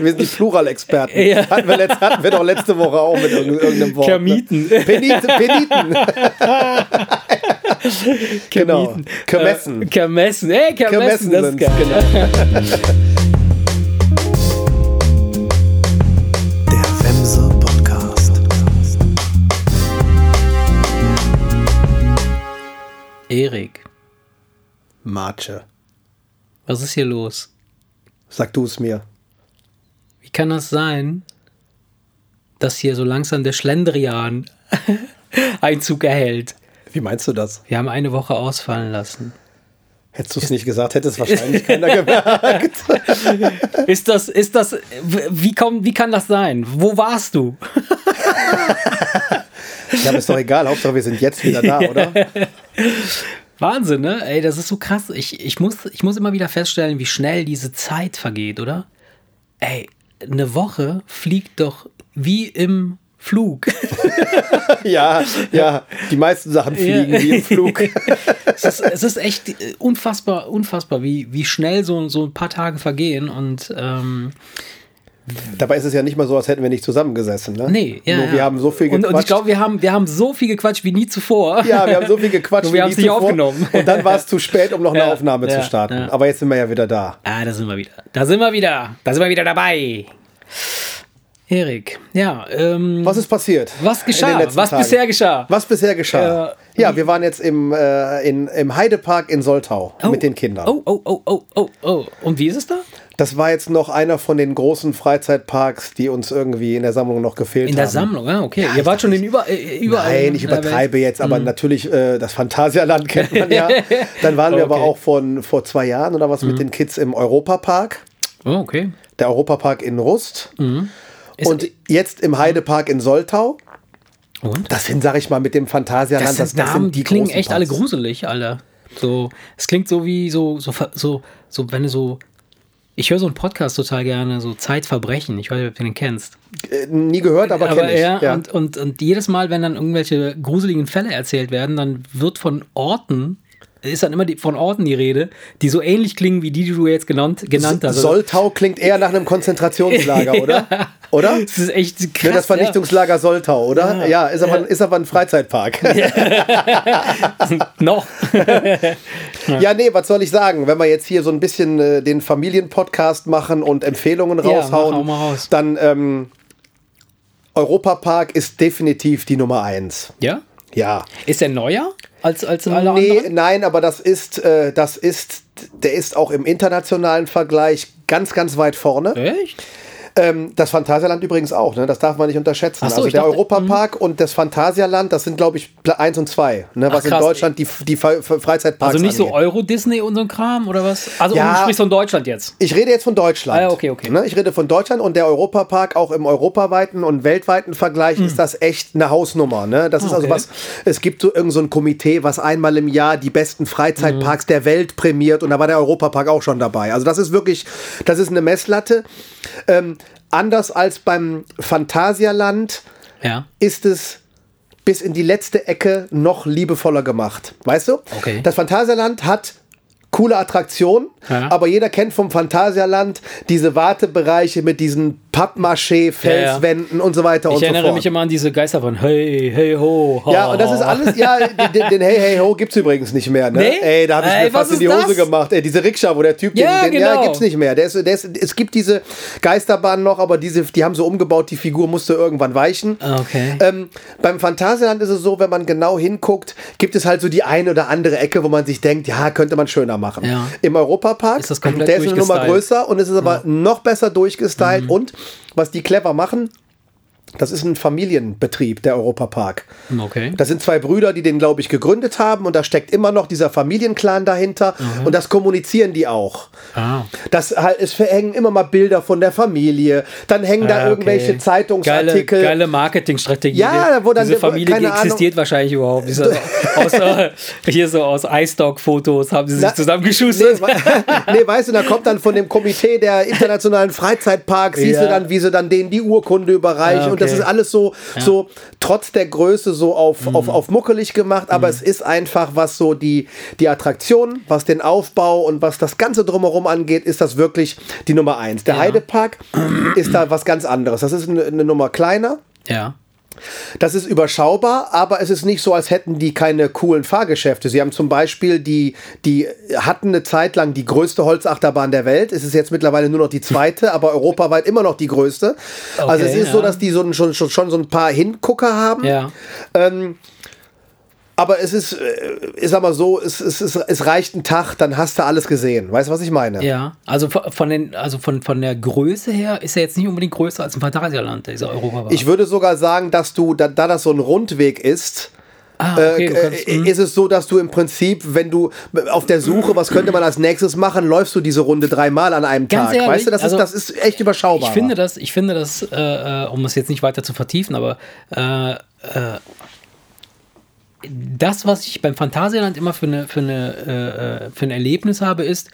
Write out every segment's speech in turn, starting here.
Wir sind die Plural-Experten. Ja. Hatten, wir letzt, hatten wir doch letzte Woche auch mit irgendeinem Wort. Kermiten. Ne? Peniten. Peniten. genau. Kermessen. Äh, Kermessen. Hey, Kermessen, Kermessen das ist geil. genau. Der Wemse Podcast. Erik, Marche. was ist hier los? Sag du es mir. Kann das sein, dass hier so langsam der Schlendrian Einzug erhält? Wie meinst du das? Wir haben eine Woche ausfallen lassen. Hättest du es nicht gesagt, hätte es wahrscheinlich keiner gemerkt. Ist das, ist das, wie, komm, wie kann das sein? Wo warst du? Ja, ist doch egal. Hauptsache, wir sind jetzt wieder da, oder? Wahnsinn, ne? Ey, das ist so krass. Ich, ich, muss, ich muss immer wieder feststellen, wie schnell diese Zeit vergeht, oder? Ey, eine Woche fliegt doch wie im Flug. Ja, ja. Die meisten Sachen fliegen wie im Flug. es, ist, es ist echt unfassbar, unfassbar, wie, wie schnell so, so ein paar Tage vergehen und ähm, Dabei ist es ja nicht mal so, als hätten wir nicht zusammengesessen. Ne? nee, ja. Nur wir haben so viel und, gequatscht. und ich glaube, wir haben, wir haben so viel gequatscht wie nie zuvor. ja, wir haben so viel gequatscht. Nur wir wie haben nie zuvor. aufgenommen. Und dann war es zu spät, um noch eine Ja, Aufnahme ja, zu starten. ja. Aber jetzt sind wir ja wieder da. Ah, da sind wir wieder. Da sind wir wieder. Da sind wir wieder dabei. Erik, ja, ähm, Was ist passiert? was geschah? Was Tagen? bisher geschah? Was bisher geschah? Äh, ja, wir waren jetzt im, äh, in, im Heidepark in Soltau Oh, mit den Kindern. Oh, oh, oh, oh, oh, oh. Und wie ist es da? Das war jetzt noch einer von den großen Freizeitparks, die uns irgendwie in der Sammlung noch gefehlt In haben. der Sammlung, ah, okay. Ja, Ihr wart schon in über, äh, überall. Nein, in ich übertreibe jetzt, aber natürlich äh, das Phantasialand kennt man ja. Dann waren wir aber Okay. Mhm. auch von vor zwei Jahren oder was mit den Kids im Europapark, Oh, okay. der Europapark in Rust. Mhm. Und jetzt im Heidepark in Soltau. Und? Das sind, sag ich mal, mit dem Phantasialand. Das sind Namen, die, die klingen echt alle Parks. gruselig, alle. So, es klingt so wie so, so, so, so, wenn du so. Ich höre so einen Podcast total gerne, so Zeitverbrechen. Ich weiß nicht, ob du den kennst. Äh, Nie gehört, aber, Aber kenne ich. ja, ja. Und, und, und jedes Mal, wenn dann irgendwelche gruseligen Fälle erzählt werden, dann wird von Orten, ist dann immer die, von Orten die Rede, die so ähnlich klingen wie die, die du jetzt genannt, genannt hast. Also, Soltau klingt eher nach einem Konzentrationslager, oder? Oder? Das ist echt krass. Das Vernichtungslager Soltau, oder? Ja, ist, aber, ist aber ein Freizeitpark. Ja. Noch. Ja, nee, was soll ich sagen? Wenn wir jetzt hier so ein bisschen äh, den Familienpodcast machen und Empfehlungen Ja, raushauen, raus. dann ähm, Europapark ist definitiv die Nummer eins. Ja? Ja. Ist der neuer als, als alle Nee, anderen? nein, aber das ist, äh, das ist, der ist auch im internationalen Vergleich ganz, ganz weit vorne. Echt? Ähm, das Phantasialand übrigens auch, ne? das darf man nicht unterschätzen. So, also der dachte- Europapark und das Phantasialand, das sind, glaube ich, eins und zwei, ne? was Ach, krass. in Deutschland die, die Freizeitparks Also nicht so angeht. Euro-Disney und so ein Kram oder was? Also Ja. du sprichst von Deutschland jetzt. Ich rede jetzt von Deutschland. Ah, ja, okay, okay. Ne? Ich rede von Deutschland und der Europapark, auch im europaweiten und weltweiten Vergleich, ist das echt eine Hausnummer. Ne? Das ist also. Ah, okay. was, es gibt so irgend so ein Komitee, was einmal im Jahr die besten Freizeitparks Hm. der Welt prämiert und da war der Europapark auch schon dabei. Also das ist wirklich, das ist eine Messlatte. Ähm, anders als beim Phantasialand Ja. ist es bis in die letzte Ecke noch liebevoller gemacht. Weißt du? Okay. Das Phantasialand hat coole Attraktionen, Ja. aber jeder kennt vom Phantasialand diese Wartebereiche mit diesen Pappmaché, Felswänden und so weiter Ich und so erinnere fort. mich immer an diese Geister von Hey, hey, ho. ha, ja, und das ist alles, ja, den, den Hey Hey Ho gibt's übrigens nicht mehr, ne? Nee? Ey, da habe ich Ey, mir fast in die Hose das? gemacht. Ey, diese Rikscha, wo der Typ Ja, den, den ja, genau. gibt's nicht mehr. Der ist, der ist, es gibt diese Geisterbahn noch, aber diese, die haben so umgebaut, die Figur musste irgendwann weichen. Okay. Ähm, beim Phantasialand ist es so, wenn man genau hinguckt, gibt es halt so die eine oder andere Ecke, wo man sich denkt, ja, könnte man schöner machen. Ja. Im Europapark, Ist das komplett der ist eine Nummer größer und es ist aber noch besser durchgestylt Mhm. und was die clever machen, das ist ein Familienbetrieb, der Europapark. Okay. Das sind zwei Brüder, die den, glaube ich, gegründet haben und da steckt immer noch dieser Familienclan dahinter und das kommunizieren die auch. Ah. Das halt, es hängen immer mal Bilder von der Familie, dann hängen da Ah, okay. irgendwelche Geile, Zeitungsartikel. geile Marketingstrategie. Ja, wo dann- Diese Familie die existiert wahrscheinlich überhaupt. Diese, aus, hier so aus iStock-Fotos haben sie sich Na, zusammengeschustert. Nee, nee, weißt du, da kommt dann von dem Komitee der internationalen Freizeitparks, siehst Ja. du dann, wie sie dann denen die Urkunde überreichen Und das Okay. ist alles so, so trotz der Größe so auf, Mhm. auf, auf muckelig gemacht, aber es ist einfach, was so die, die Attraktion, was den Aufbau und was das Ganze drumherum angeht, ist das wirklich die Nummer eins. Der Ja. Heidepark ist da was ganz anderes. Das ist eine, eine Nummer kleiner. Ja. Das ist überschaubar, aber es ist nicht so, als hätten die keine coolen Fahrgeschäfte. Sie haben zum Beispiel die, die hatten eine Zeit lang die größte Holzachterbahn der Welt. Es ist jetzt mittlerweile nur noch die zweite, aber europaweit immer noch die größte. also es Okay, ist so, ja. dass die so, ein- schon, schon, schon so ein paar Hingucker haben. Ja. Aber es ist, äh, ich sag mal so, es, es, es, es reicht ein Tag, dann hast du alles gesehen. Weißt du, was ich meine? Ja. Also von, den, also von, von der Größe her ist er jetzt nicht unbedingt größer als ein Phantasialand, dieser Europapark. Ich würde sogar sagen, dass du, da, da das so ein Rundweg ist, ah, okay, äh, kannst, äh, mhm. ist es so, dass du im Prinzip, wenn du auf der Suche, was könnte man als nächstes machen, läufst du diese Runde dreimal an einem Ganz Tag. ehrlich, weißt du, das, also, ist, das ist echt überschaubar. Ich finde das, ich finde das, äh, äh, um es jetzt nicht weiter zu vertiefen, aber äh, das, was ich beim Phantasialand immer für, eine, für, eine, äh, äh, für ein Erlebnis habe, ist,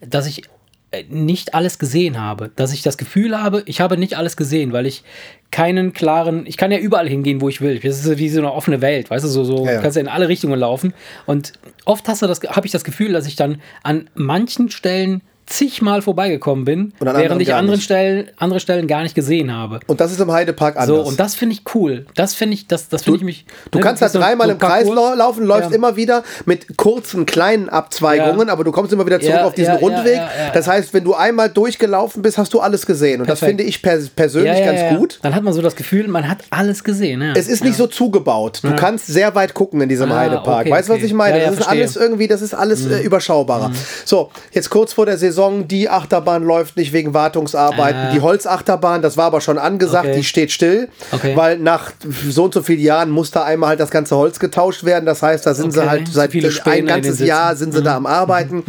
dass ich äh, nicht alles gesehen habe. Dass ich das Gefühl habe, ich habe nicht alles gesehen, weil ich keinen klaren, ich kann ja überall hingehen, wo ich will. Das ist wie so eine offene Welt, weißt du, so, so Ja, ja. kannst du in alle Richtungen laufen. Und oft hast du das, habe ich das Gefühl, dass ich dann an manchen Stellen zigmal vorbeigekommen bin, während ich nicht. Stellen, andere Stellen gar nicht gesehen habe. und das ist im Heidepark anders. So, und das finde ich cool. Das finde ich, das, das finde ich mich. Du ne, kannst da das so- dreimal so im Kreis laufen, läufst Ja. immer wieder mit kurzen, kleinen Abzweigungen, Ja. aber du kommst immer wieder zurück Ja, auf diesen Rundweg. das heißt, wenn du einmal durchgelaufen bist, hast du alles gesehen. Und das Perfekt. finde ich pers persönlich ganz gut. Dann hat man so das Gefühl, man hat alles gesehen. Es ist nicht so zugebaut. Du kannst sehr weit gucken in diesem Ah, Heidepark. okay, weißt du, was okay. ich meine? Das ist. Mhm. alles irgendwie, das ist alles äh, überschaubarer. So, jetzt kurz vor der Saison, die Achterbahn läuft nicht wegen Wartungsarbeiten. Ah. Die Holzachterbahn, das war aber schon angesagt, Okay. die steht still, Okay. weil nach so und so vielen Jahren muss da einmal halt das ganze Holz getauscht werden. Das heißt, da sind sie Okay, halt so seit viele ein in ganzes Jahr sind sie da am Arbeiten.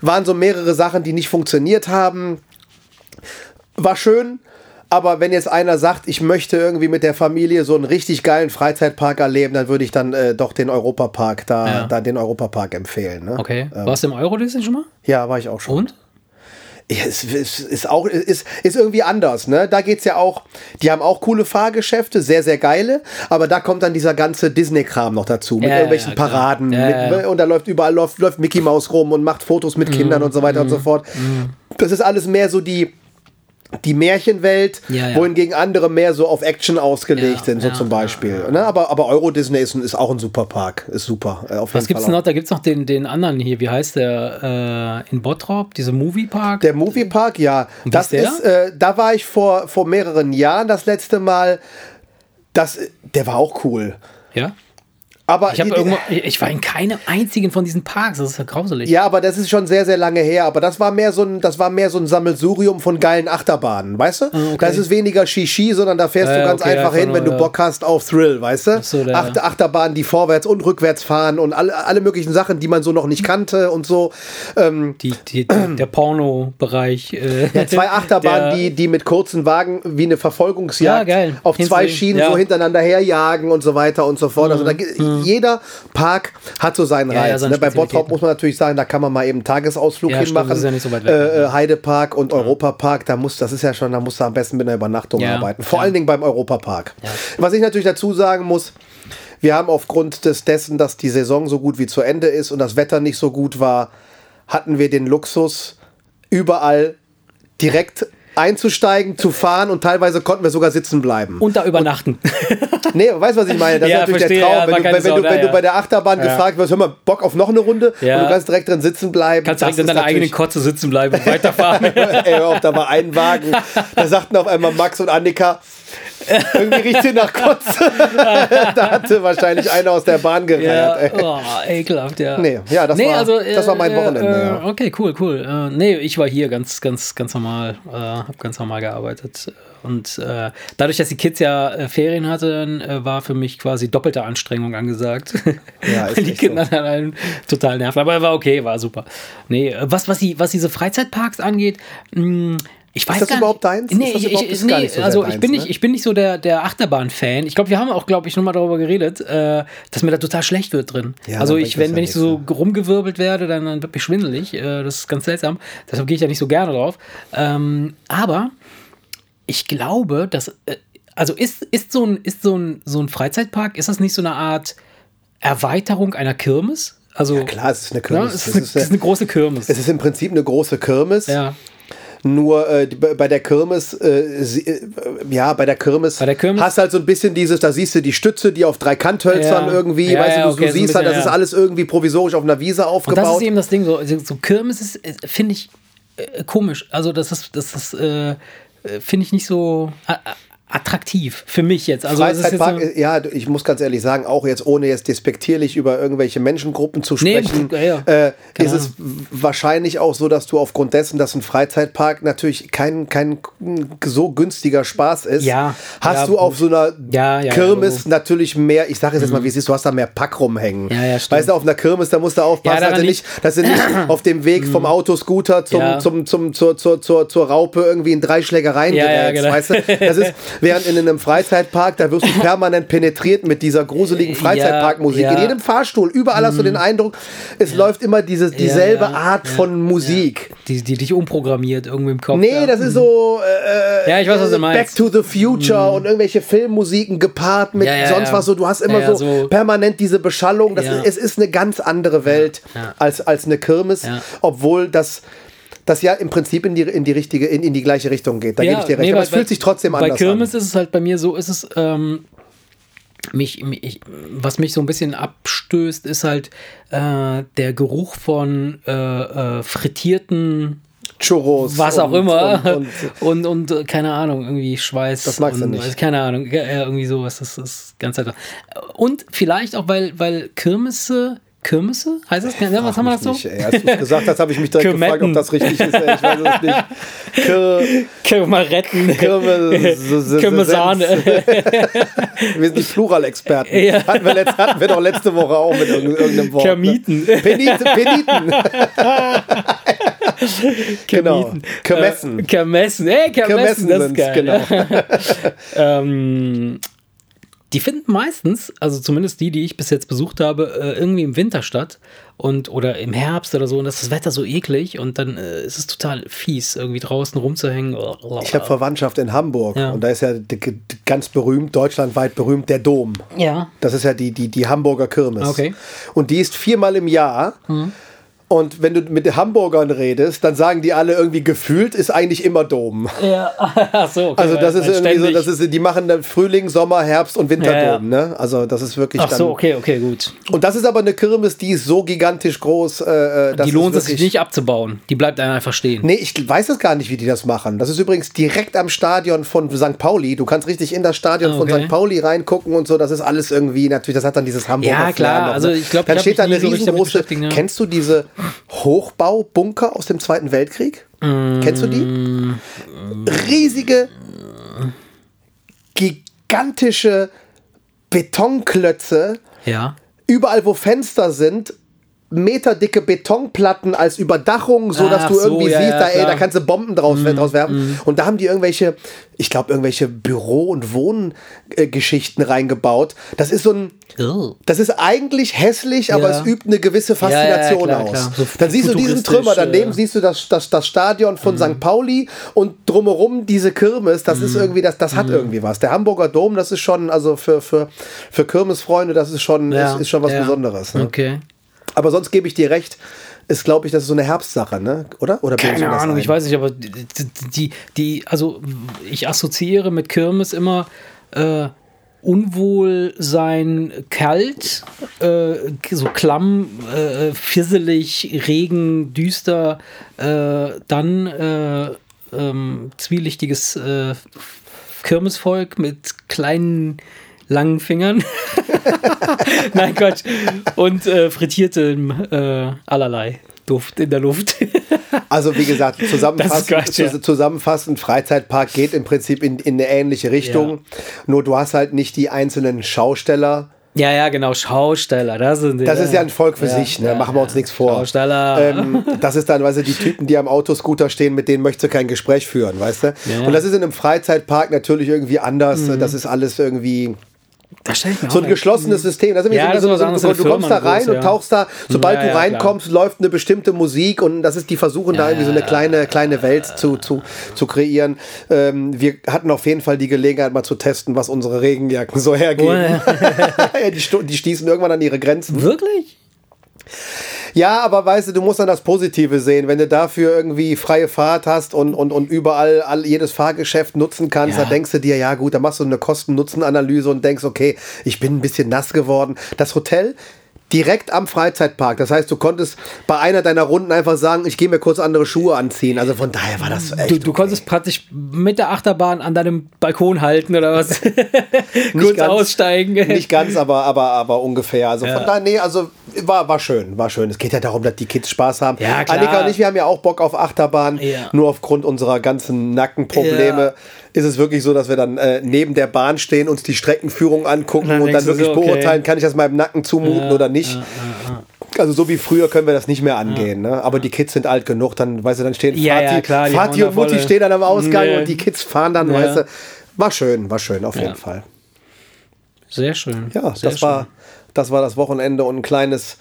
Waren so mehrere Sachen, die nicht funktioniert haben war schön, aber wenn jetzt einer sagt, ich möchte irgendwie mit der Familie so einen richtig geilen Freizeitpark erleben, dann würde ich dann äh, doch den Europapark da, Ja. da den Europapark empfehlen. Ne? Okay. Warst du im Euro-Disney schon mal? Ja, war ich auch schon. Und? Ja, es ist, ist auch ist, ist irgendwie anders, ne? Da geht's ja auch, die haben auch coole Fahrgeschäfte, sehr sehr geile, aber da kommt dann dieser ganze Disney Kram noch dazu mit Ja, irgendwelchen ja. Paraden mit. Mhm. und da läuft überall läuft, läuft Mickey Mouse rum und macht Fotos mit Kindern und so weiter und so fort. Das ist alles mehr so die die Märchenwelt, Ja, ja. wohingegen andere mehr so auf Action ausgelegt Ja, sind, so zum Beispiel. Ne? Aber, aber Euro Disney ist, ist auch ein super Park, ist super. äh, Auf Was gibt's auch. noch? Da gibt's noch den, den anderen hier. Wie heißt der? Äh, in Bottrop, diese Moviepark. Der Moviepark, ja. wie Das ist der? ist, äh, da war ich vor, vor mehreren Jahren das letzte Mal. Das, der war auch cool. ja. Aber Ich, die- irgendwo, ich war in keinem einzigen von diesen Parks. Das ist ja grauselig. ja, aber das ist schon sehr, sehr lange her. Aber das war mehr so ein, das war mehr so ein Sammelsurium von geilen Achterbahnen, weißt du? Ah, okay. Das ist weniger Shishi, sondern da fährst Ja, du ja, ganz okay, einfach hin, wenn du ja. Bock hast auf Thrill, weißt du? so, Achter, Achterbahnen, die vorwärts und rückwärts fahren und alle, alle möglichen Sachen, die man so noch nicht kannte und so. Ähm, Die, die, der Porno-Bereich. Äh, Ja, zwei Achterbahnen, die, die mit kurzen Wagen wie eine Verfolgungsjagd Ja, geil. auf zwei Hinsehen, Schienen ja. so hintereinander herjagen und so weiter und so fort. Also da, gi- jeder Park hat so seinen Ja, ja, Reiz. seine ne? Bei Bottrop muss man natürlich sagen, da kann man mal eben einen Tagesausflug Ja, stimmt, hinmachen. ja nicht so weg. Äh, äh, Heidepark und Europapark, da muss, das ist ja schon, da musst du am besten mit einer Übernachtung Ja, arbeiten. Vor ja. allen Dingen beim Europapark. Ja. Was ich natürlich dazu sagen muss, wir haben aufgrund des dessen, dass die Saison so gut wie zu Ende ist und das Wetter nicht so gut war, hatten wir den Luxus, überall direkt einzusteigen, zu fahren und teilweise konnten wir sogar sitzen bleiben. Und da übernachten. Nee, weißt du, was ich meine? Das Ja, ist natürlich verstehe, der ja, Traum. war wenn, du, wenn, Sau du, wenn du ja. bei der Achterbahn gefragt wirst, hör mal, Bock auf noch eine Runde Ja. und du kannst direkt drin sitzen bleiben. Kannst direkt in deiner eigenen Kotze sitzen bleiben und weiterfahren. Ey, hör auf, da war ein Wagen. Da sagten auf einmal Max und Annika, irgendwie riecht sie nach Kotze. da hatte wahrscheinlich einer aus der Bahn ja, gereiert. ey. oh, ekelhaft, ja. Nee, ja, das war- das war mein Wochenende, Äh, ja. Okay, cool, cool. Äh, nee, ich war hier ganz, ganz, ganz normal, äh, habe ganz normal gearbeitet. Und äh, dadurch, dass die Kids ja äh, Ferien hatten, äh, war für mich quasi doppelte Anstrengung angesagt. Ja, ist die Kinder dann einen total nerven. Aber war okay, war super. Nee, äh, was, was, die, was diese Freizeitparks angeht, mh, ich weiß das gar überhaupt deins? Nee, Ist ich, ich, ist nee so also ich deins, bin ne? nicht, ich bin nicht so der, der Achterbahn-Fan. Ich glaube, wir haben auch, glaube ich, schon mal darüber geredet, äh, dass mir da total schlecht wird drin. Ja, also ich, wenn, ja wenn ich so rumgewirbelt werde, dann, dann wird mir schwindelig. Äh, das ist ganz seltsam. Deshalb gehe ich da nicht so gerne drauf. Ähm, aber ich glaube, dass, äh, also ist, ist, so, ein, ist so, ein, so ein Freizeitpark, ist das nicht so eine Art Erweiterung einer Kirmes? Also, Ja, klar, es ist eine Ja, Kirmes. es ist, eine, ist, es ist eine große Kirmes. Es ist im Prinzip eine große Kirmes. ja. Nur äh, bei der Kirmes, äh, sie, äh, ja, bei der Kirmes, Bei der Kirmes- hast halt so ein bisschen dieses, da siehst du die Stütze, die auf drei Kanthölzern Ja. irgendwie, Ja, weißt du, ja, du, okay, du so siehst halt, das bisschen, ist alles irgendwie provisorisch auf einer Wiese Und das aufgebaut. ist eben das Ding, so, so Kirmes ist, äh, finde ich, äh, komisch. Also das ist, das ist, äh, finde ich nicht so attraktiv für mich jetzt. Also ist jetzt Freizeitpark, so, ja, ich muss ganz ehrlich sagen, auch jetzt ohne jetzt despektierlich über irgendwelche Menschengruppen zu Nee, sprechen, ja, ja. Äh, ist es wahrscheinlich auch so, dass du aufgrund dessen, dass ein Freizeitpark natürlich kein, kein so günstiger Spaß ist, Ja, hast du auf so einer Kirmes natürlich mehr, ich sage es jetzt mal, wie es ist, du hast da mehr Pack rumhängen. Ja, ja, weißt du, auf einer Kirmes, da musst du aufpassen, dass, du nicht, dass du nicht auf dem Weg vom Autoscooter zum, zum, zum, zur, zur, zur, zur Raupe irgendwie in drei Schlägereien Ja, ja, gerätst, genau. weißt du? Das ist, während in einem Freizeitpark, da wirst du permanent penetriert mit dieser gruseligen Freizeitparkmusik. Ja, ja. In jedem Fahrstuhl, überall hast du den Eindruck, es läuft immer diese, dieselbe ja, Art von Musik. die, die dich umprogrammiert irgendwie im Kopf. Nee, ja. das ist so äh, Ja, ich weiß, was du meinst. Back to the Future und irgendwelche Filmmusiken gepaart mit Ja, ja, sonst ja. was so. Du hast immer Ja, ja, so, so- permanent diese Beschallung. Das Ja. ist, es ist eine ganz andere Welt ja. Als, als eine Kirmes, Ja. obwohl das das ja im Prinzip in die, in die richtige, in, in die gleiche Richtung geht. Da gebe ich dir recht. nee, Aber bei- es fühlt sich trotzdem bei anders Bei Kirmes an. ist es halt bei mir so, ist es, ähm, mich, mich, was mich so ein bisschen abstößt, ist halt äh, der Geruch von äh, äh, frittierten Churros. was auch und- immer Und, und, und, und, äh, keine Ahnung, irgendwie Schweiß. Das magst du nicht. Keine Ahnung, ja, ja, irgendwie sowas, das ist ganz einfach. Und vielleicht auch, weil, weil Kirmesse, Kirmesse, heißt das? Ja, was haben wir das so? Nicht, ey. Als du es gesagt hast, habe ich mich direkt gefragt, ob das richtig ist. Ey. Ich weiß es nicht. Kir Können wir mal retten. Kirmes- Kirmesahne. Wir sind die Pluralexperten. Ja. Hatten, wir letzt, hatten wir doch letzte Woche auch mit irgend- irgendeinem Wort. Kermiten. Ne? Peniten. Peniten. genau. Kermessen. Äh, Kermessen, ey, Kermessen, das ist geil. genau. ähm, die finden meistens, also zumindest die, die ich bis jetzt besucht habe, äh, irgendwie im Winter statt und oder im Herbst oder so und das ist das Wetter so eklig und dann äh, ist es total fies, irgendwie draußen rumzuhängen. Ich habe Verwandtschaft in Hamburg Ja. und da ist ja ganz berühmt, deutschlandweit berühmt, der Dom. ja. Das ist ja die, die, die Hamburger Kirmes. Okay. Mhm. Und die ist viermal im Jahr. Und wenn du mit den Hamburgern redest, dann sagen die alle irgendwie gefühlt ist eigentlich immer Dom. Ja, ach so. Okay, Also das ist irgendwie so, das ist, die machen dann Frühling, Sommer, Herbst und Winterdom, Ja, ja. ne? Also das ist wirklich Ach dann. so, okay, okay, gut. Und das ist aber eine Kirmes, die ist so gigantisch groß. Äh, äh, Die lohnt es sich nicht abzubauen. Die bleibt einfach stehen. Nee, ich weiß es gar nicht, wie die das machen. Das ist übrigens direkt am Stadion von St. Pauli. Du kannst richtig in das Stadion Ah, von okay. St. Pauli reingucken und so. Das ist alles irgendwie, natürlich, das hat dann dieses Hamburger Ja, klar. Noch, Also ne? ich Dann ich hab steht da eine riesengroße. ja. Kennst du diese Hochbaubunker aus dem Zweiten Weltkrieg? Kennst du die? Riesige, gigantische Betonklötze, Ja. überall wo Fenster sind, meterdicke Betonplatten als Überdachung, so dass Ach du so, irgendwie ja, siehst, ja, da, ey. Mhm, da kannst du Bomben draus, draus werfen. Und da haben die irgendwelche, ich glaube, irgendwelche Büro- und Wohngeschichten reingebaut. Das ist so ein, Oh. das ist eigentlich hässlich, aber Ja. es übt eine gewisse Faszination klar, aus. klar. So Dann siehst du diesen Trümmer, daneben äh, Mhm. siehst du das, das, das Stadion von St. Pauli und drumherum diese Kirmes, das Mhm. ist irgendwie, das, das hat irgendwie was. Der Hamburger Dom, das ist schon, also für, für, für Kirmesfreunde, das ist schon, ist, ist schon was. Besonderes. Ne? Okay. Aber sonst gebe ich dir recht, ist, glaube ich, das ist so eine Herbstsache, ne? Oder? Oder Keine Ahnung, ein? ich weiß nicht, aber die, die, die, also ich assoziiere mit Kirmes immer äh, Unwohlsein kalt, äh, so klamm, äh, fisselig, Regen, düster, äh, dann äh, ähm, zwielichtiges äh, Kirmesvolk mit kleinen langen Fingern. Nein, Quatsch. Und äh, frittiertem äh, allerlei Duft in der Luft. Also wie gesagt, zusammenfassend, Quatsch, ja. zus- zusammenfassend Freizeitpark geht im Prinzip in, in eine ähnliche Richtung. Nur du hast halt nicht die einzelnen Schausteller. Ja, ja, genau, Schausteller. Das, sind die, Das ist ja ein Volk für Ja, sich, ne? ja, machen wir uns ja. nichts vor. Schausteller. Ähm, das ist dann, weißt du, die Typen, die am Autoscooter stehen, mit denen möchtest du kein Gespräch führen, weißt du? Ja. Mhm. Und das ist in einem Freizeitpark natürlich irgendwie anders. Das ist alles irgendwie Das ich mir so ein geschlossenes System. Das ist Ja, das so, ist so, so, als du kommst da rein groß, und ja. tauchst da, sobald Ja, du reinkommst, läuft eine bestimmte Musik und das ist, die versuchen da irgendwie so eine kleine, kleine Welt zu, zu, zu kreieren. Ähm, wir hatten auf jeden Fall die Gelegenheit, mal zu testen, was unsere Regenjacken so hergeben. ja, die, die stießen irgendwann an ihre Grenzen. Wirklich? Ja, aber weißt du, du musst dann das Positive sehen. Wenn du dafür irgendwie freie Fahrt hast und, und, und überall all, jedes Fahrgeschäft nutzen kannst, Ja. dann denkst du dir, ja gut, dann machst du eine Kosten-Nutzen-Analyse und denkst, okay, ich bin ein bisschen nass geworden. Das Hotel direkt am Freizeitpark. Das heißt, du konntest bei einer deiner Runden einfach sagen, ich gehe mir kurz andere Schuhe anziehen. Also von daher war das echt. Du, du konntest praktisch mit der Achterbahn an deinem Balkon halten oder was? Kurz ganz- aussteigen. Nicht ganz, aber, aber, aber ungefähr. Also Ja. von daher, nee, also war, war schön, war schön. Es geht ja darum, dass die Kids Spaß haben. Ja, klar. Annika und ich, wir haben ja auch Bock auf Achterbahn. Ja. Nur aufgrund unserer ganzen Nackenprobleme Ja. Ist es wirklich so, dass wir dann äh, neben der Bahn stehen, uns die Streckenführung angucken dann und dann denkst du wirklich so, okay. beurteilen, kann ich das meinem Nacken zumuten oder nicht. Also so wie früher können wir das nicht mehr angehen. Ne? Aber die Kids sind alt genug, dann, weißt du, dann stehen Ja, ja, Vati, klar, die Vati und Mutti stehen dann am Ausgang Nee. und die Kids fahren dann, Ja. weißt du. War schön, war schön, auf Ja. jeden Fall. Sehr schön. Ja, Sehr das war, das war das Wochenende und ein kleines,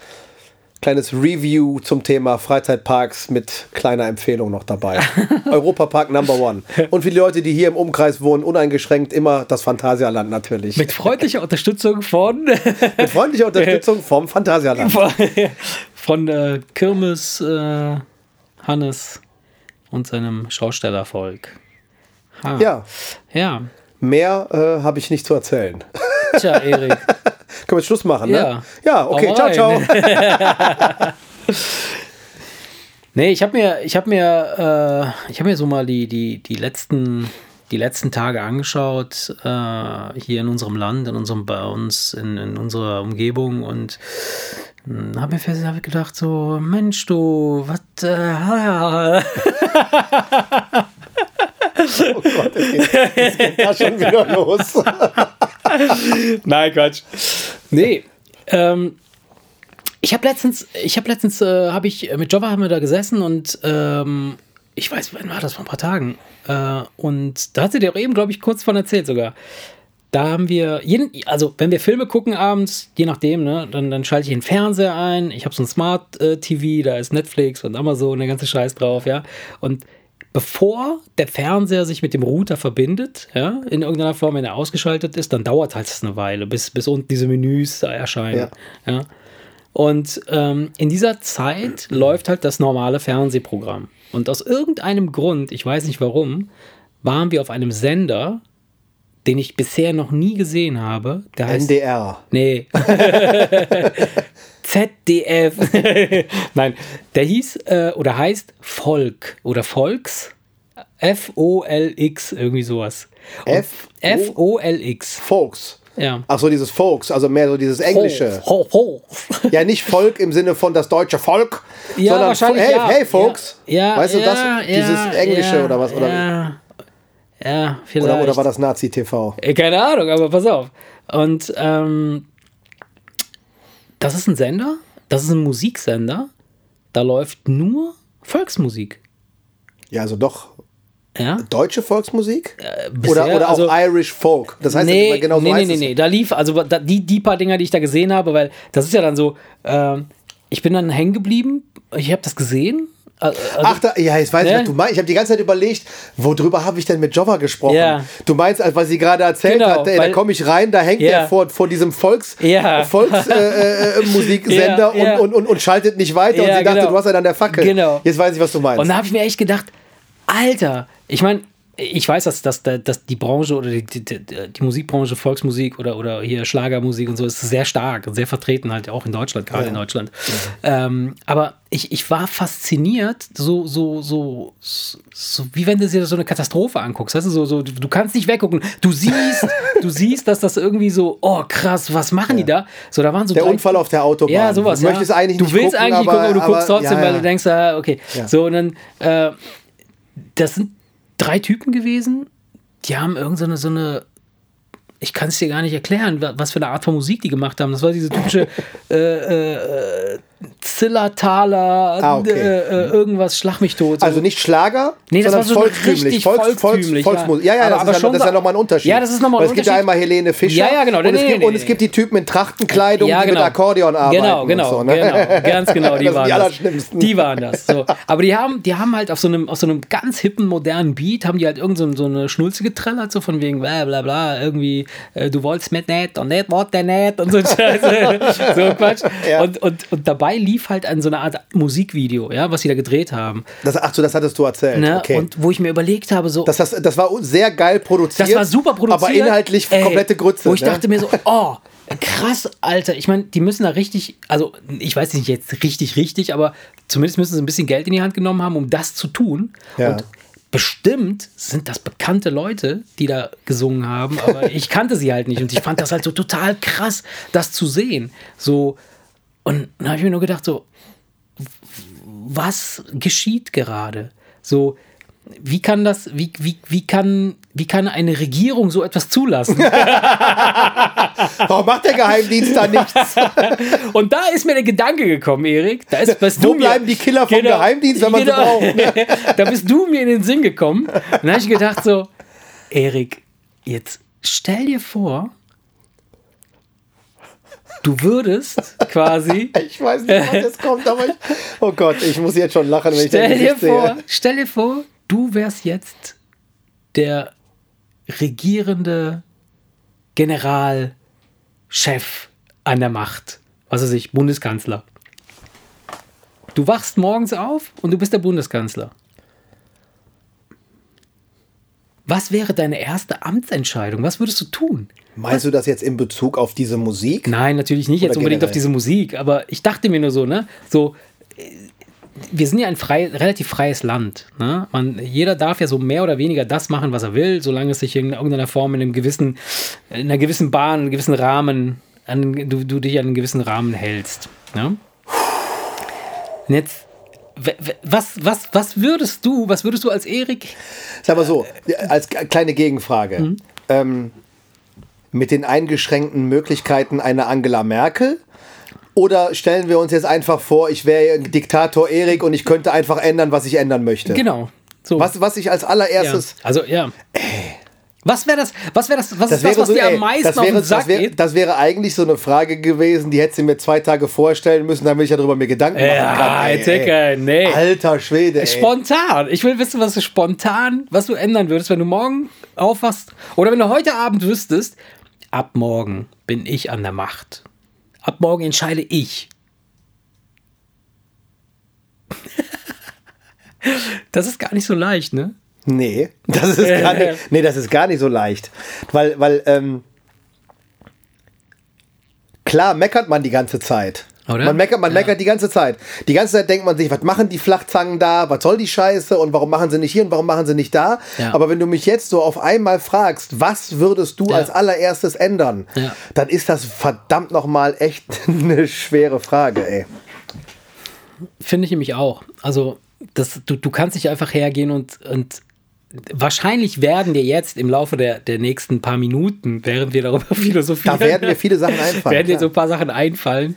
kleines Review zum Thema Freizeitparks mit kleiner Empfehlung noch dabei. Europapark Number One. Und für die Leute, die hier im Umkreis wohnen, uneingeschränkt immer das Phantasialand natürlich. Mit freundlicher Unterstützung von, Mit freundlicher Unterstützung vom Phantasialand. von, von äh, Kirmes äh, Hannes und seinem Schaustellervolk. Ha. Ja, Ja. mehr äh, habe ich nicht zu erzählen. Tja, Erik. Können wir jetzt Schluss machen, ne? Ja. Okay, ciao, ciao. Nee, ich habe mir, ich habe mir, äh, ich habe mir so mal die, die, die letzten, die letzten Tage angeschaut, äh, hier in unserem Land, in unserem, bei uns, in, in unserer Umgebung und habe mir fest hab gedacht, so, Mensch, du, was, äh, Oh Gott, es geht, es geht da schon wieder los. Nein, Quatsch. Nee, ähm, ich habe letztens, ich habe letztens, äh, habe ich mit Jova haben wir da gesessen und ähm, ich weiß, wann war das vor ein paar Tagen. Äh, und da hat sie dir auch eben, glaube ich, kurz von erzählt sogar. Da haben wir, jeden, also wenn wir Filme gucken abends, je nachdem, ne, dann, dann schalte ich den Fernseher ein. Ich habe so ein Smart äh, TV, da ist Netflix und Amazon, der ganze Scheiß drauf, ja. Und bevor der Fernseher sich mit dem Router verbindet, ja, in irgendeiner Form, wenn er ausgeschaltet ist, dann dauert halt eine Weile, bis, bis unten diese Menüs erscheinen. Ja. Und ähm, in dieser Zeit läuft halt das normale Fernsehprogramm. Und aus irgendeinem Grund, ich weiß nicht warum, waren wir auf einem Sender, den ich bisher noch nie gesehen habe. Der heißt NDR. Nee. ZDF. Nein, der hieß äh, oder heißt Volk oder Volks. F-O-L-X, irgendwie sowas. F-O-L-X. Folks. Ja. Ach so, dieses Folks, also mehr so dieses Englische. Ho, ho. Ja, nicht Volk im Sinne von das deutsche Volk, Ja, sondern hey, ja. hey Folks. Ja, weißt du das? ja, dieses Englische ja, oder was? Oder, Ja, vielleicht. oder, oder war das Nazi-TV? Äh, Keine Ahnung, aber pass auf. Und ähm, das ist ein Sender, das ist ein Musiksender, da läuft nur Volksmusik. Ja, also doch Ja? deutsche Volksmusik? bisher, oder oder also- auch Irish Folk. Das heißt, nee, genau so nee, nee, nee, nee, da lief, also da, die, die paar Dinger, die ich da gesehen habe, weil das ist ja dann so, ähm, ich bin dann hängen geblieben, ich habe das gesehen. Äh, Also, Ach, da, ja, jetzt weiß ich, Ne? was du meinst. Ich habe die ganze Zeit überlegt, worüber habe ich denn mit Jobber gesprochen? Ja. Du meinst, als was sie gerade erzählt Genau, hat, ey, da komme ich rein, da hängt Ja. der vor, vor diesem Volks, Ja. Volksmusiksender äh, äh, ja. Und, und, und, und schaltet nicht weiter und sie dachte, genau. du hast ja dann der Fackel. Genau. Jetzt weiß ich, was du meinst. Und da habe ich mir echt gedacht, Alter, ich meine, ich weiß, dass, dass, dass die Branche oder die, die, die Musikbranche, Volksmusik oder, oder hier Schlagermusik und so ist sehr stark und sehr vertreten, halt auch in Deutschland, gerade Ja. in Deutschland. Ähm, aber ich, ich war fasziniert, so, so, so, so, wie wenn du dir so eine Katastrophe anguckst. Weißt du, so, so, du kannst nicht weggucken. Du siehst, du siehst, dass das irgendwie so, oh krass, was machen die da? So, da waren so der drei- Unfall auf der Autobahn. ja, sowas. Du ja. möchtest eigentlich du nicht willst gucken, eigentlich nicht aber, gucken, aber du guckst aber- trotzdem, ja, weil ja. du denkst, ah, okay. Ja. So, und dann, äh, das sind drei Typen gewesen, die haben irgend so eine, so eine ich kann es dir gar nicht erklären, wa- was für eine Art von Musik die gemacht haben. Das war diese typische äh, äh, Zillertaler, Ah, okay. äh, äh, irgendwas, schlag mich tot. so. Also nicht Schlager, Nee, das sondern war so volkstümlich. Volks, Volks, volkstümlich, Volksmusik. Ja, ja. Aber- das, aber ist ja, das ist ja nochmal ein Unterschied. Ja, das ist nochmal ein Weil Es gibt ja Unterschied. einmal Helene Fischer Ja, ja, genau. und, Nee, es, nee, gibt, nee, und es gibt die Typen in Trachtenkleidung, ja, die genau. mit Akkordeon arbeiten. Genau, genau, so, ne? genau, ganz genau, die waren die das. Allerschlimmsten. Die waren das. So. Aber die haben, die haben halt auf so einem, auf so einem ganz hippen, modernen Beat, haben die halt irgend so, so eine Schnulze getrellert, so von wegen bla bla bla, irgendwie, äh, du wolltest mit nicht und nicht, wollt der nicht und so Scheiße. so Quatsch. Ja. Und, und, und dabei lief halt ein, so eine Art Musikvideo, ja, was sie da gedreht haben. Das, ach so, das hattest du erzählt. Ne? Okay. Und wo ich mir überlegt habe, so, das, das, das war sehr geil produziert. Das war super produziert. Aber inhaltlich Ey, komplette Grütze. Wo ich ne? dachte mir so, oh, krass, Alter. Ich meine, die müssen da richtig, also ich weiß nicht jetzt richtig, richtig, aber zumindest müssen sie ein bisschen Geld in die Hand genommen haben, um das zu tun. Ja. Und bestimmt sind das bekannte Leute, die da gesungen haben, aber ich kannte sie halt nicht. Und ich fand das halt so total krass, das zu sehen. So, und dann habe ich mir nur gedacht, so, was geschieht gerade? So, wie kann das, wie, wie, wie, kann, wie kann eine Regierung so etwas zulassen? Warum macht der Geheimdienst da nichts? Und da ist mir der Gedanke gekommen, Erik. Da ist, bist Wo du mir- bleiben die Killer vom Genau, Geheimdienst, wenn man genau. sie braucht? Ne? da bist du mir in den Sinn gekommen. Und dann habe ich gedacht so, Erik, jetzt stell dir vor, du würdest quasi Ich weiß nicht, was jetzt kommt, aber ich, oh Gott, ich muss jetzt schon lachen, wenn ich Stell dein dir Gesicht vor, sehe. stell dir vor, du wärst jetzt der regierende Generalchef an der Macht. Was weiß ich, Bundeskanzler. Du wachst morgens auf und du bist der Bundeskanzler. Was wäre deine erste Amtsentscheidung? Was würdest du tun? Meinst du das jetzt in Bezug auf diese Musik? Nein, natürlich nicht jetzt Oder unbedingt generell? auf diese Musik, aber ich dachte mir nur so, ne, so, äh, wir sind ja ein frei, relativ freies Land. Ne? Man, jeder darf ja so mehr oder weniger das machen, was er will, solange es sich in irgendeiner Form in einem gewissen, in einer gewissen Bahn, in einem gewissen Rahmen, an, du, du dich an einen gewissen Rahmen hältst. Ne? Und jetzt, was, was, was würdest du, was würdest du als Erik Sag mal so, als kleine Gegenfrage. Mhm. Ähm, mit den eingeschränkten Möglichkeiten einer Angela Merkel? Oder stellen wir uns jetzt einfach vor, ich wäre Diktator Erik und ich könnte einfach ändern, was ich ändern möchte? Genau. So. Was, was ich als ja. allererstes. Also, ja. Was wäre das, was wäre das, was Das ist das, wäre, was so, dir ey, am meisten das, auf wäre, den Sack das, wäre, geht? das wäre eigentlich so eine Frage gewesen, die hätte sie mir zwei Tage vorstellen müssen, damit ich ja darüber mir Gedanken machen Ja, kann. ey, ey. nee. Alter Schwede, ey. Spontan. Ich will wissen, was du spontan, was du ändern würdest, wenn du morgen aufwachst. Oder wenn du heute Abend wüsstest, ab morgen bin ich an der Macht. Ab morgen entscheide ich. Das ist gar nicht so leicht, ne? Nee, das ist gar nicht, nee, das ist gar nicht so leicht. Weil, weil, ähm, klar meckert man die ganze Zeit. Oder? Man meckert, man Ja. meckert die ganze Zeit. Die ganze Zeit denkt man sich, was machen die Flachzangen da? Was soll die Scheiße? Und warum machen sie nicht hier und warum machen sie nicht da? Ja. Aber wenn du mich jetzt so auf einmal fragst, was würdest du Ja. als allererstes ändern? Dann ist das verdammt nochmal echt eine schwere Frage, ey. Finde ich nämlich auch. Also, das, du, du kannst nicht einfach hergehen und, und wahrscheinlich werden dir jetzt im Laufe der, der nächsten paar Minuten, während wir darüber philosophieren, Da werden mir viele Sachen einfallen. werden dir so ein paar Sachen einfallen.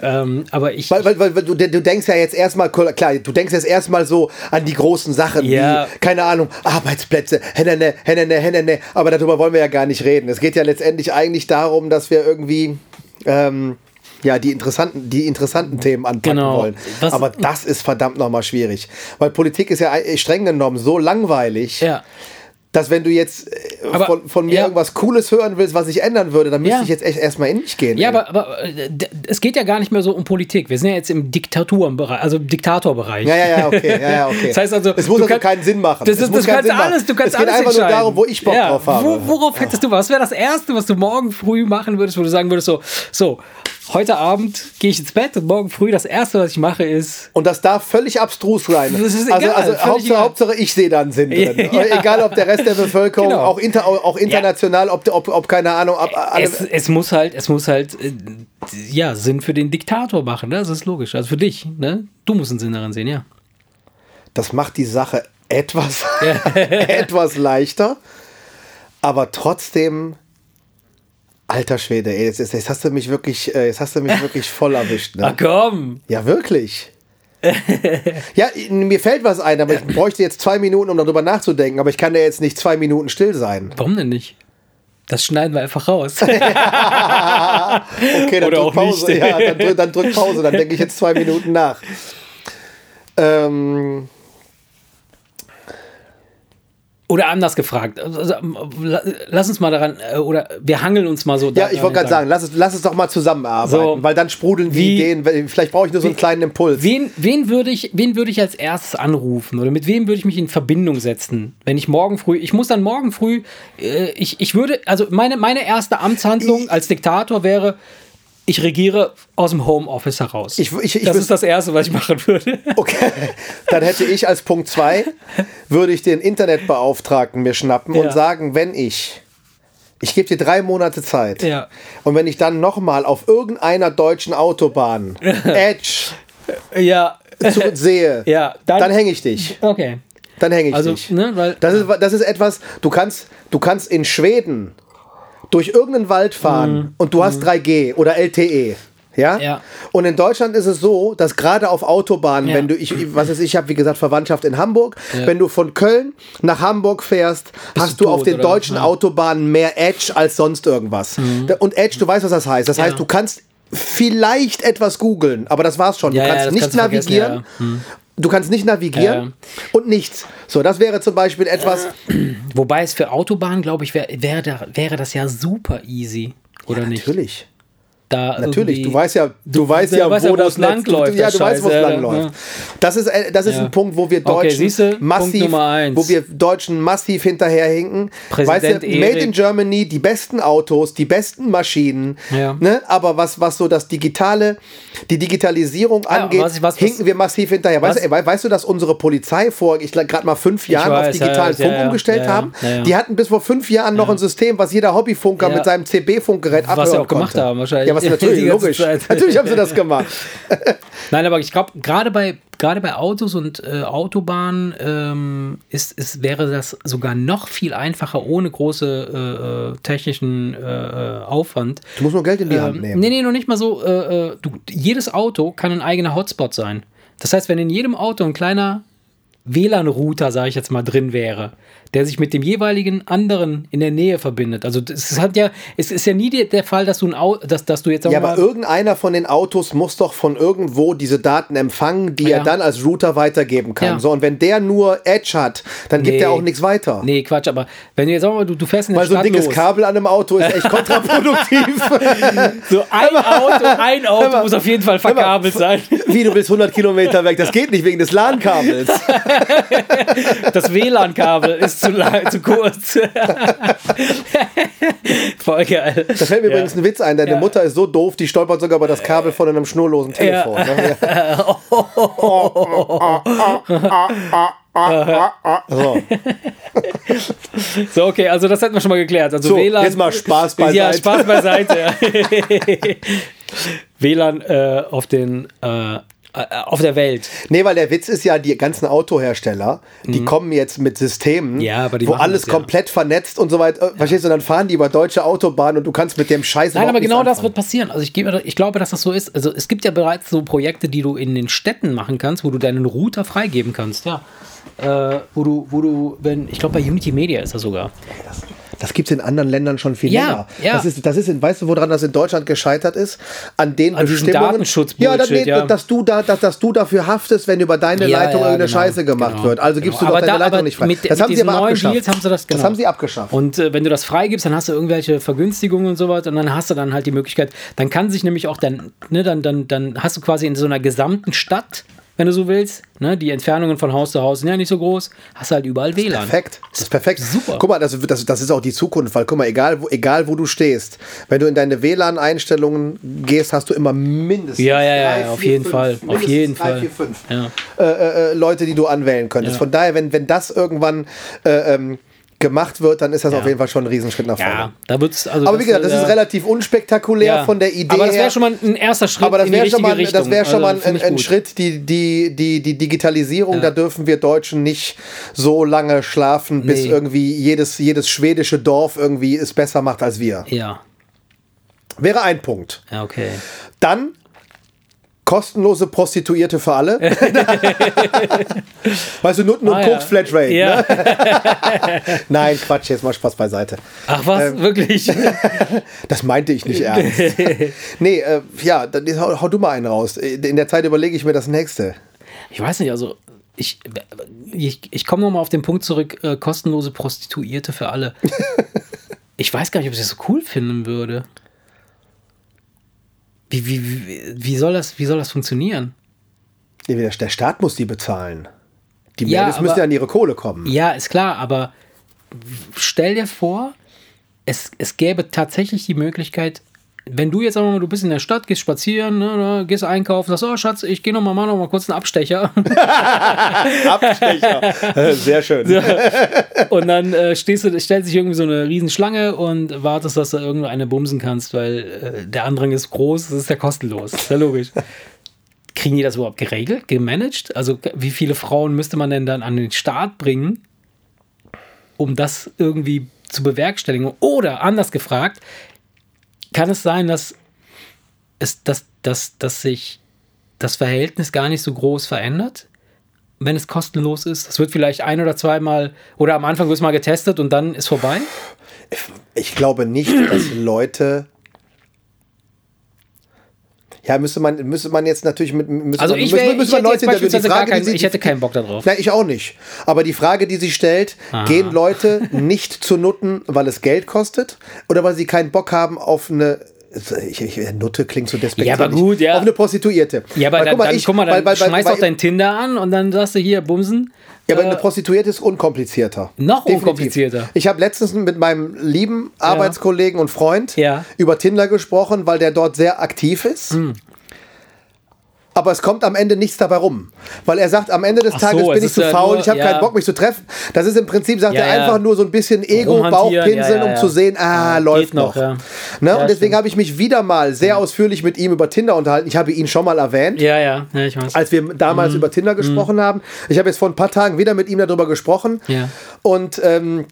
Ähm, aber ich, Weil, weil, weil, weil du, du denkst ja jetzt erstmal, klar, du denkst jetzt erstmal so an die großen Sachen, Ja. wie, keine Ahnung, Arbeitsplätze, hennene, hennene, hennene, aber darüber wollen wir ja gar nicht reden. Es geht ja letztendlich eigentlich darum, dass wir irgendwie, ähm, ja, die interessanten, die interessanten Themen anpacken Genau. wollen. Was- aber das ist verdammt nochmal schwierig. Weil Politik ist ja äh, streng genommen so langweilig, ja, dass wenn du jetzt äh, Aber- von, von mir ja. irgendwas Cooles hören willst, was ich ändern würde, dann müsste Ja. ich jetzt echt erstmal in mich gehen. ja aber, aber äh, es geht ja gar nicht mehr so um Politik. Wir sind ja jetzt im Diktaturenbereich, also im Diktatorbereich. Ja, ja, ja, okay, ja, ja, okay. Das heißt also, es muss also kannst- keinen Sinn machen. Das, ist, das kannst alles, machen. du kannst es geht alles einfach nur darum, wo ich Bock ja. drauf habe. Wo, worauf hättest du, was wäre das Erste, was du morgen früh machen würdest, wo du sagen würdest, so, so, heute Abend gehe ich ins Bett und morgen früh das Erste, was ich mache, ist, Und das darf völlig abstrus sein. Das ist also, egal, also völlig Hauptsache. Hauptsache, ich sehe da einen Sinn drin. Ja. Egal, ob der Rest der Bevölkerung, Genau. auch, inter, auch international, ob, ob, ob keine Ahnung, ob es, es muss halt, es muss halt, äh, ja, Sinn für den Diktator machen, ne? das ist logisch. Also für dich, ne? Du musst einen Sinn darin sehen, ja. das macht die Sache etwas, etwas leichter, aber trotzdem Alter Schwede, ey, jetzt, jetzt, jetzt hast du mich wirklich, äh, jetzt hast du mich wirklich voll erwischt. Ach Ne? komm. Ja, wirklich. ja, mir fällt was ein, aber ich bräuchte jetzt zwei Minuten, um darüber nachzudenken, aber ich kann ja jetzt nicht zwei Minuten still sein. Warum denn nicht? Das schneiden wir einfach raus. Okay, dann Oder drück auch Pause. nicht. Ja, dann, drück, dann drück Pause, dann denke ich jetzt zwei Minuten nach. Ähm, Oder anders gefragt. Also, la- lass uns mal daran, äh, oder wir hangeln uns mal so ja, ich wollte gerade sagen, lass es, lass es doch mal zusammenarbeiten, So. weil dann sprudeln die Wie- Ideen. Vielleicht brauche ich nur so einen kleinen Impuls. Wen, wen würde ich, wen würde ich als erstes anrufen oder mit wem würde ich mich in Verbindung setzen, wenn ich morgen früh, ich muss dann morgen früh, äh, ich, ich würde, also meine, meine erste Amtshandlung als Diktator wäre, ich regiere aus dem Homeoffice heraus. Ich- ich- ich das ist das Erste, was ich machen würde. Okay, dann hätte ich als Punkt zwei würde ich den Internetbeauftragten mir schnappen Ja. und sagen, wenn ich, ich gebe dir drei Monate Zeit Ja. und wenn ich dann nochmal auf irgendeiner deutschen Autobahn Edge ja, zu, sehe, ja, dann, dann hänge ich dich. okay. Dann hänge ich Also, dich. ne, weil Das ist, das ist etwas, du kannst, du kannst in Schweden durch irgendeinen Wald fahren und du hast 3G oder LTE. Ja? Mhm. Ja. Und in Deutschland ist es so, dass gerade auf Autobahnen, Ja. wenn du, ich, was ist, ich habe wie gesagt Verwandtschaft in Hamburg, wenn du von Köln nach Hamburg fährst, hast du du auf tot, den oder? deutschen Ja. Mhm. Autobahnen mehr Edge als sonst irgendwas. Da- Und Edge, du weißt, was das heißt. Das heißt, du kannst vielleicht etwas googeln, aber das war's schon. Ja, du ja, kannst nicht kannst navigieren. ja, ja. Du kannst nicht navigieren Ja, ja. und nichts. So, das wäre zum Beispiel etwas. Wobei es für Autobahnen, glaube ich, wär, wär da, wäre das ja super easy. Oder nicht? Natürlich. Da Natürlich, du weißt ja, du weißt du ja, weißt wo das lang läuft, Ja, du weißt, wo es Scheiße, lang ja. Das ist, äh, das ist Ja. ein Punkt, wo wir Okay, Deutschen Punkt massiv, wo wir Deutschen massiv hinterherhinken. Präsident weißt du, Made in Germany, die besten Autos, die besten Maschinen. Ja. Ne? Aber was, was so das Digitale, die Digitalisierung angeht, was was- hinken wir massiv hinterher. Weißt, ey, weißt du, dass unsere Polizei vor, ich gerade mal fünf Jahren auf weiß, ja, digitalen Funk umgestellt haben? Die hatten bis vor fünf Jahren noch ein System, was jeder Hobbyfunker mit seinem CB-Funkgerät abhören Was sie auch gemacht haben, wahrscheinlich. Ja, was natürlich, logisch. Zeit. Natürlich haben sie das gemacht. Nein, aber ich glaube, gerade bei, gerade bei Autos und äh, Autobahnen ähm, ist, ist, wäre das sogar noch viel einfacher ohne große äh, äh, technischen äh, äh, Aufwand. Du musst nur Geld in die Hand Ähm, nehmen. nee, nee, noch nicht mal so. Äh, du, jedes Auto kann ein eigener Hotspot sein. Das heißt, wenn in jedem Auto ein kleiner WLAN-Router, sage ich jetzt mal, drin wäre, der sich mit dem jeweiligen anderen in der Nähe verbindet. Also es hat ja, es ist ja nie der, Fall, dass du ein Auto, dass, dass du jetzt Ja, aber irgendeiner von den Autos muss doch von irgendwo diese Daten empfangen, die Ja. er dann als Router weitergeben kann. Ja. So, und wenn der nur Edge hat, dann gibt Nee. er auch nichts weiter. Nee, Quatsch, aber wenn du jetzt wir mal, du, du fährst in der Weil so ein Stadt dickes los. Kabel an einem Auto ist echt kontraproduktiv. So ein Auto, ein Auto muss auf jeden Fall verkabelt sein. Wie, du willst 100 Kilometer weg? Das geht nicht wegen des LAN-Kabels. Das WLAN-Kabel ist zu, lang, zu kurz. Voll geil. Da fällt mir Ja. übrigens ein Witz ein. Deine Ja. Mutter ist so doof, die stolpert sogar über das Kabel von einem schnurlosen Telefon. Ne? So. So, okay, also das hätten wir schon mal geklärt. Also So, WLAN. jetzt mal Spaß Ja, beiseite. Spaß beiseite. WLAN äh, auf den äh, auf der Welt. Nee, weil der Witz ist ja, die ganzen Autohersteller, die kommen jetzt mit Systemen, Mhm. Ja, wo alles das, ja. komplett vernetzt und so weiter. Verstehst du, dann fahren die über deutsche Autobahnen und du kannst mit dem Scheiß Nein, aber genau das wird passieren. Also ich, gebe, ich glaube, dass das so ist. Also es gibt ja bereits so Projekte, die du in den Städten machen kannst, wo du deinen Router freigeben kannst. Ja. Äh, wo du, wo du, wenn, ich glaube bei Unity Media ist das sogar. Das gibt es in anderen Ländern schon viel Ja, länger. ja. Das ist, das ist in, weißt du, woran das in Deutschland gescheitert ist? An den An Bestimmungen. Ja, dann, ja. Dass, du da, dass, dass du dafür haftest, wenn über deine Leitung irgendeine genau, Scheiße gemacht genau, wird. Also gibst genau. du doch deine da- Leitung nicht frei. mit- das mit haben sie aber neuen abgeschafft. Deals haben sie das- Das haben sie abgeschafft. Und äh, wenn du das freigibst, dann hast du irgendwelche Vergünstigungen und so weiter und dann hast du dann halt die Möglichkeit, dann kann sich nämlich auch dann, ne, dann, dann, dann hast du quasi in so einer gesamten Stadt, wenn du so willst, ne, die Entfernungen von Haus zu Haus sind ja nicht so groß, hast du halt überall WLAN. Perfekt. Das ist perfekt. Super. Guck mal, das, das, das ist auch die Zukunft, weil guck mal, egal wo, egal wo du stehst, wenn du in deine WLAN-Einstellungen gehst, hast du immer mindestens Ja, ja, ja, drei, auf vier, jeden fünf, Fall, auf jeden drei, Fall. Vier, fünf, Ja. äh, äh, Leute, die du anwählen könntest. Ja. Von daher, wenn, wenn das irgendwann äh, ähm, gemacht wird, dann ist das Ja. auf jeden Fall schon ein Riesenschritt nach vorne. Ja, da wird's also Aber wie gesagt, das äh, ist relativ unspektakulär ja. von der Idee Aber das wäre schon mal ein erster Schritt Aber das wäre schon mal, Richtung. das wär schon mal Also, find ein, ein. Schritt, die, die, die, die Digitalisierung, Ja. da dürfen wir Deutschen nicht so lange schlafen, bis Nee. irgendwie jedes, jedes schwedische Dorf irgendwie es besser macht als wir. Ja. Wäre ein Punkt. Ja, okay. Dann kostenlose Prostituierte für alle. weißt du, Nutten und Ah, Koks ja. Flatrate. Ja. Ne? Nein, Quatsch, jetzt mal Spaß beiseite. Ach was, Ähm, wirklich? Das meinte ich nicht ernst. nee, äh, ja, dann hau, hau du mal einen raus. In der Zeit überlege ich mir das nächste. Ich weiß nicht, also ich, ich, ich komme nochmal auf den Punkt zurück, äh, kostenlose Prostituierte für alle. ich weiß gar nicht, ob ich das so cool finden würde. Wie, wie, wie, wie, soll, das, wie soll das funktionieren? Der Staat muss die bezahlen. Die Ja, Mädels müssen ja an ihre Kohle kommen. Ja, ist klar, aber stell dir vor, es, es gäbe tatsächlich die Möglichkeit, wenn du jetzt sagen mal, du bist in der Stadt, gehst spazieren, ne, gehst einkaufen, sagst, oh Schatz, ich gehe noch mal, noch mal kurz einen Abstecher. Abstecher. Sehr schön. Und dann äh, stehst du, stellt sich irgendwie so eine Riesenschlange und wartest, dass du irgendeine bumsen kannst, weil äh, der Andrang ist groß, das ist ja kostenlos. Ist ja logisch. Kriegen die das überhaupt geregelt, gemanagt? Also wie viele Frauen müsste man denn dann an den Start bringen, um das irgendwie zu bewerkstelligen? Oder anders gefragt, kann es sein, dass, es, dass, dass, dass sich das Verhältnis gar nicht so groß verändert? wenn es kostenlos ist? Das wird vielleicht ein oder zweimal oder am Anfang wird es mal getestet und dann ist vorbei? Ich glaube nicht, dass Leute. Ja, müsste man, müsste man jetzt natürlich mit. Also man, ich, wär, müsste ich hätte. Die beispielsweise gar Frage, keinen, die ich hätte keinen Bock darauf. Nein, ich auch nicht. Aber die Frage, die sie stellt, gehen Leute nicht zu Nutten, weil es Geld kostet oder weil sie keinen Bock haben auf eine. Ich, ich, Nutte klingt so despektierlich. Ja, aber gut, ja. Auf eine Prostituierte. Ja, aber Weil, dann, dann, ich- guck mal, dann weil- weil- schmeißt weil- auch dein Tinder an und dann sagst du hier, bumsen. Ja, aber Äh, eine Prostituierte ist unkomplizierter. Noch Definitiv. unkomplizierter. Ich habe letztens mit meinem lieben Arbeitskollegen und Freund Ja. über Tinder gesprochen, weil der dort sehr aktiv ist. Hm. Aber es kommt am Ende nichts dabei rum. Weil er sagt, am Ende des Ach so, Tages es bin ich zu ja faul, nur- ich habe ja. keinen Bock, mich zu treffen. Das ist im Prinzip, sagt Ja, er, einfach nur so ein bisschen Ego, Bauchpinseln, um zu sehen, ah, läuft noch, noch. Ne? Und deswegen habe ich mich wieder mal sehr ausführlich mit ihm über Tinder unterhalten. Ich habe ihn schon mal erwähnt Ja, ja, ich weiß. als wir Mhm. damals über Tinder gesprochen haben. Ich habe jetzt vor ein paar Tagen wieder mit ihm darüber gesprochen. Und ähm,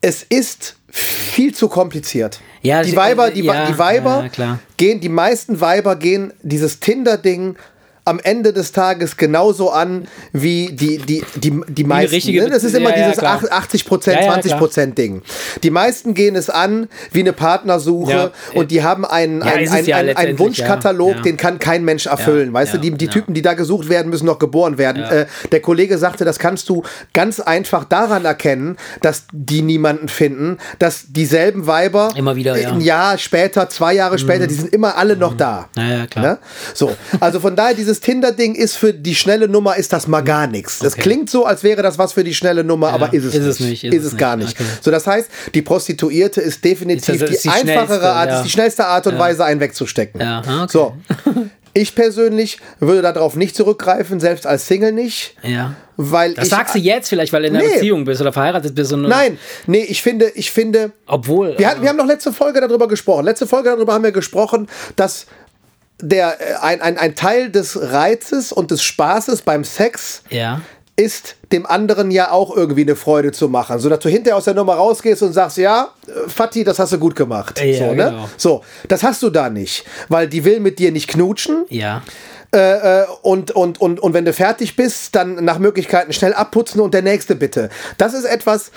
es ist viel zu kompliziert. Ja, die Weiber, die, ja, die Weiber ja, gehen, die meisten Weiber gehen dieses Tinder-Ding am Ende des Tages genauso an wie die, die, die, die meisten. richtige ne? Das ist immer ja, ja, dieses klar. 80 Prozent, Ja, ja, 20 Prozent Ding. Die meisten gehen es an wie eine Partnersuche Ja. und die haben einen, Ja, einen, einen, ja einen, einen Wunschkatalog, ja. Ja. den kann kein Mensch erfüllen. weißt ja, du, die, die ja. Typen, die da gesucht werden, müssen noch geboren werden. Ja. Äh, der Kollege sagte, das kannst du ganz einfach daran erkennen, dass die niemanden finden, dass dieselben Weiber Immer wieder, ja. Mhm. ein Jahr später, zwei Jahre später, die sind immer alle noch da. Ja, ja, klar. Ne? So, also von daher, dieses Tinder-Ding ist für die schnelle Nummer, ist das mal gar nichts. Das Okay. klingt so, als wäre das was für die schnelle Nummer, aber ist es ist nicht. es nicht, Ist, ist es es gar nicht. nicht. Okay. So, das heißt, die Prostituierte ist definitiv Ist das- ist die, die einfachere Art, ja. ist die schnellste Art und Weise, einen wegzustecken. Ja, okay. So. Ich persönlich würde darauf nicht zurückgreifen, selbst als Single nicht, Ja. weil Das ich. sagst du jetzt vielleicht, weil du in einer Nee. Beziehung bist oder verheiratet bist. Und Nein, nee, ich finde, ich finde, Obwohl. wir, hatten, wir haben noch letzte Folge darüber gesprochen. Letzte Folge darüber haben wir gesprochen, dass der, äh, ein, ein, ein Teil des Reizes und des Spaßes beim Sex ja. ist, dem anderen ja auch irgendwie eine Freude zu machen. So dass du hinterher aus der Nummer rausgehst und sagst, ja, äh, Fatih, das hast du gut gemacht. Ja, so, ne? genau. so, das hast du da nicht. Weil die will mit dir nicht knutschen. Ja. Äh, äh, und, und, und, und wenn du fertig bist, dann nach Möglichkeiten schnell abputzen und der nächste bitte. Das ist etwas,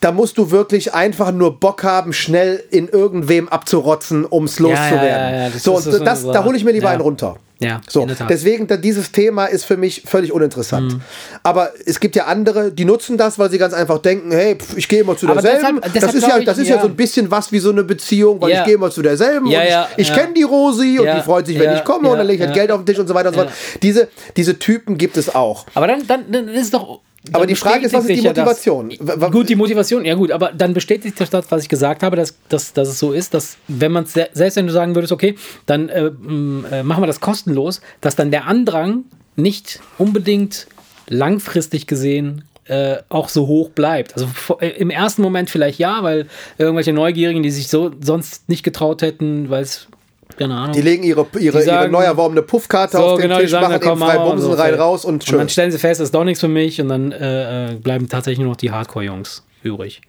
da musst du wirklich einfach nur Bock haben, schnell in irgendwem abzurotzen, um es loszuwerden. ja, ja, das so, und das das, da hole ich mir lieber einen runter. Ja, So, deswegen, dieses Thema ist für mich völlig uninteressant. Mhm. Aber es gibt ja andere, die nutzen das, weil sie ganz einfach denken, hey, pf, ich gehe immer zu derselben. deshalb- das deshalb ist, ja, glaub ich, das ist ja. ja. so ein bisschen was wie so eine Beziehung, weil Ja. ich gehe immer zu derselben Ja, und ich, ich kenne die Rosi und die freut sich, wenn ich komme und dann lege ich halt. Geld auf den Tisch und so weiter und so fort. Diese, diese Typen gibt es auch. Aber dann, dann, dann ist es doch. Aber die Frage ist, was ist die Motivation? Ja gut, die Motivation, ja gut, aber dann bestätigt das, was ich gesagt habe, dass, dass, dass es so ist, dass wenn man selbst wenn du sagen würdest, okay, dann äh, äh, machen wir das kostenlos, dass dann der Andrang nicht unbedingt langfristig gesehen äh, auch so hoch bleibt. Also äh, im ersten Moment vielleicht ja, weil irgendwelche Neugierigen, die sich so sonst nicht getraut hätten, weil es keine Ahnung. Die legen ihre, ihre, ihre sagen- neu erworbene Puffkarte So, auf den genau, Tisch, sagen, machen komm, eben frei Bumsen so, rein, raus und Und schön. dann stellen sie fest, das ist doch nichts für mich und dann äh, äh, bleiben tatsächlich nur noch die Hardcore-Jungs übrig.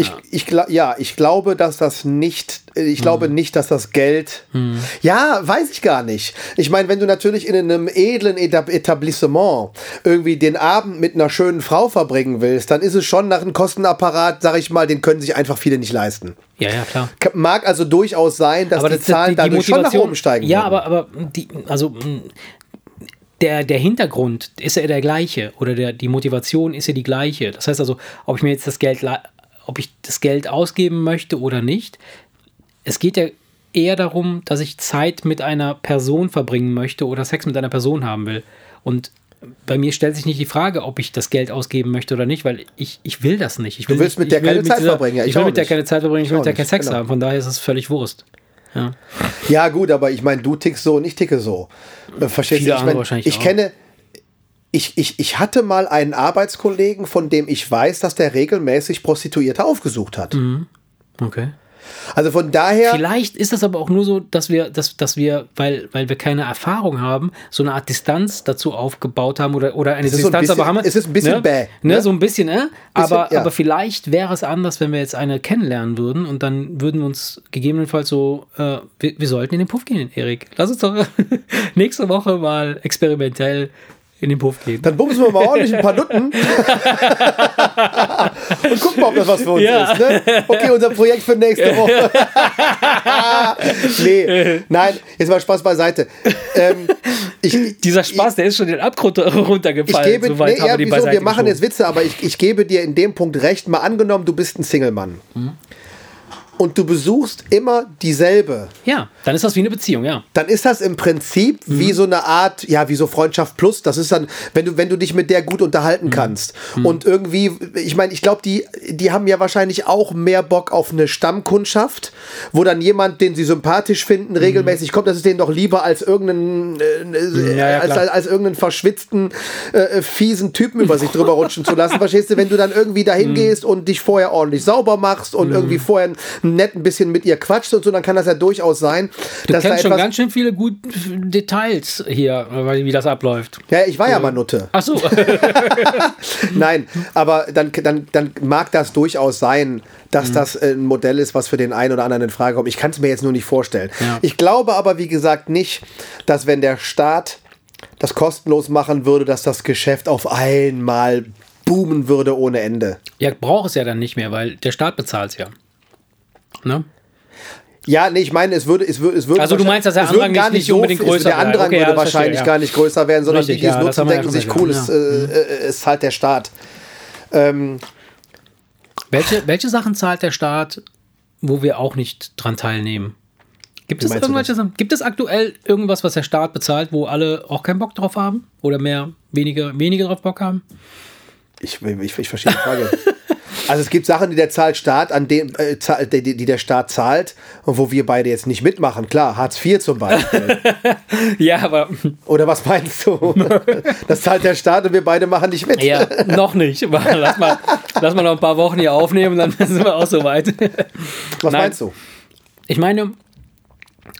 Ich, ich, ja, ich glaube, dass das nicht, ich glaube nicht, dass das Geld, ja, weiß ich gar nicht. Ich meine, wenn du natürlich in einem edlen Etab- Etablissement irgendwie den Abend mit einer schönen Frau verbringen willst, dann ist es schon nach einem Kostenapparat, sag ich mal, den können sich einfach viele nicht leisten. Ja, ja, klar. Mag also durchaus sein, dass die Zahlen dadurch schon nach oben steigen. Ja, würden. aber, aber die, also mh, der, der Hintergrund ist ja der gleiche oder der, die Motivation ist ja die gleiche. Das heißt also, ob ich mir jetzt das Geld, ob ich das Geld ausgeben möchte oder nicht, es geht ja eher darum, dass ich Zeit mit einer Person verbringen möchte oder Sex mit einer Person haben will. Und bei mir stellt sich nicht die Frage, ob ich das Geld ausgeben möchte oder nicht, weil ich, ich will das nicht. Ich will willst nicht, mit der keine Zeit dieser- verbringen, ja, ich ich will mit der keine Zeit verbringen, ich Ich will mit der keinen Sex genau. haben. Von daher ist es völlig Wurst. Ja. Ja, gut, aber ich meine, du tickst so und ich ticke so. Verstehst Viele du? Ich, mein, ich kenne. Ich, ich, ich hatte mal einen Arbeitskollegen, von dem ich weiß, dass der regelmäßig Prostituierte aufgesucht hat. Okay. Also von daher. Vielleicht ist das aber auch nur so, dass wir, dass, dass wir, weil, weil wir keine Erfahrung haben, so eine Art Distanz dazu aufgebaut haben oder, oder eine ist so ein Distanz bisschen- aber haben. es ist ein bisschen ne? bäh, Ne? ne? So ein bisschen, ne? aber, ja. aber vielleicht wäre es anders, wenn wir jetzt eine kennenlernen würden und dann würden wir uns gegebenenfalls so, äh, wir, wir sollten in den Puff gehen, Erik. Lass uns doch nächste Woche mal experimentell in den Puff gehen. Dann bumsen wir mal ordentlich ein paar Nutten. Und gucken mal, ob das was für uns Ja. ist. Ne? Okay, unser Projekt für nächste Woche. nee, nein, jetzt mal Spaß beiseite. Ähm, ich, Dieser Spaß, der ist schon den Abgrund ich runtergefallen. gebe, Soweit nee, haben wir die beiseite wir machen jetzt Witze, aber ich, ich gebe dir in dem Punkt recht. Mal angenommen, du bist ein Single-Mann. Mhm. Und du besuchst immer dieselbe. Ja, dann ist das wie eine Beziehung, ja. Dann ist das im Prinzip Mhm. wie so eine Art, ja, wie so Freundschaft plus. Das ist dann, wenn du, wenn du dich mit der gut unterhalten Mhm. kannst. Und irgendwie, ich meine, ich glaube, die, die haben ja wahrscheinlich auch mehr Bock auf eine Stammkundschaft, wo dann jemand, den sie sympathisch finden, regelmäßig kommt. Das ist denen doch lieber als irgendeinen, äh, Mhm. Ja, ja, als, als, als irgendeinen verschwitzten, äh, fiesen Typen über sich drüber rutschen zu lassen. Verstehst du, wenn du dann irgendwie dahin gehst und dich vorher ordentlich sauber machst und irgendwie vorher nett ein bisschen mit ihr quatscht und so, dann kann das ja durchaus sein, Du dass da kennst schon etwas. ganz schön viele gute Details hier, wie das abläuft. Ja, ich war ja mal Nutte. Ach so. Nein, aber dann, dann, dann mag das durchaus sein, Mhm. dass das äh, ein Modell ist, was für den einen oder anderen in Frage kommt. Ich kann es mir jetzt nur nicht vorstellen. Ja. Ich glaube aber, wie gesagt, nicht, dass wenn der Staat das kostenlos machen würde, dass das Geschäft auf einmal boomen würde ohne Ende. ja, braucht es ja dann nicht mehr, weil der Staat bezahlt es ja. Ne? Ja, nee, ich meine, es würde, es würde, es würde Also du meinst, dass der Andrang gar nicht- nicht unbedingt es- größer Der. Andrang Okay, ja, würde das verstehe, wahrscheinlich ja. gar nicht größer werden, sondern Richtig, die, die es nutzen, denken sich, cool, es, äh, äh, es zahlt der Staat. Ähm, Welche, welche Sachen zahlt der Staat, wo wir auch nicht dran teilnehmen? Gibt es irgendwelche? Gibt es aktuell irgendwas, was der Staat bezahlt, wo alle auch keinen Bock drauf haben? Oder mehr, weniger, weniger drauf Bock haben? Ich, ich, ich verstehe die Frage. Also es gibt Sachen, die der zahlt Staat, an dem, äh, zahlt- die, die der Staat zahlt und wo wir beide jetzt nicht mitmachen. Klar, Hartz IV zum Beispiel. Ja, aber Oder was meinst du? Das zahlt der Staat und wir beide machen nicht mit. ja, noch nicht. Lass mal, lass mal noch ein paar Wochen hier aufnehmen, dann sind wir auch soweit. Was Nein. meinst du? Ich meine,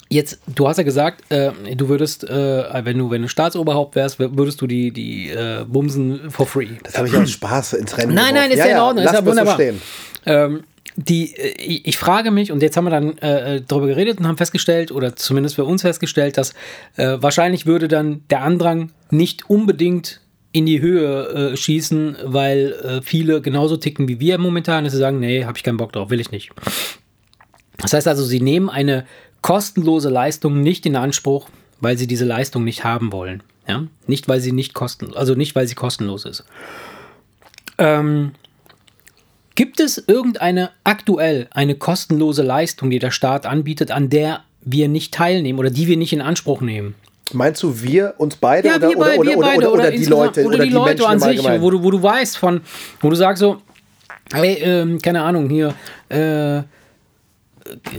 jetzt, du hast ja gesagt, äh, du würdest, äh, wenn du, wenn du Staatsoberhaupt wärst, würdest du die, die äh, Bumsen for free. Das habe ich aus Spaß ins Rennen Nein, nein, geworfen. ist ja in Ordnung, ist lassen ja es so wunderbar. stehen. Ähm, die, äh, ich ich frage mich, und jetzt haben wir dann äh, darüber geredet und haben festgestellt, oder zumindest für uns festgestellt, dass äh, wahrscheinlich würde dann der Andrang nicht unbedingt in die Höhe äh, schießen, weil äh, viele genauso ticken wie wir momentan, dass sie sagen, nee, habe ich keinen Bock drauf, will ich nicht. Das heißt also, sie nehmen eine kostenlose Leistung nicht in Anspruch, weil sie diese Leistung nicht haben wollen. Ja? Nicht, weil sie nicht kosten, also nicht, weil sie kostenlos ist. Ähm, gibt es irgendeine aktuell eine kostenlose Leistung, die der Staat anbietet, an der wir nicht teilnehmen oder die wir nicht in Anspruch nehmen? Meinst du wir, uns beide oder, wir oder, wir oder, beide oder, oder die Leute oder die, Leute Menschen an sich, wo du, wo du weißt von, wo du sagst so, hey, ähm, keine Ahnung, hier, äh,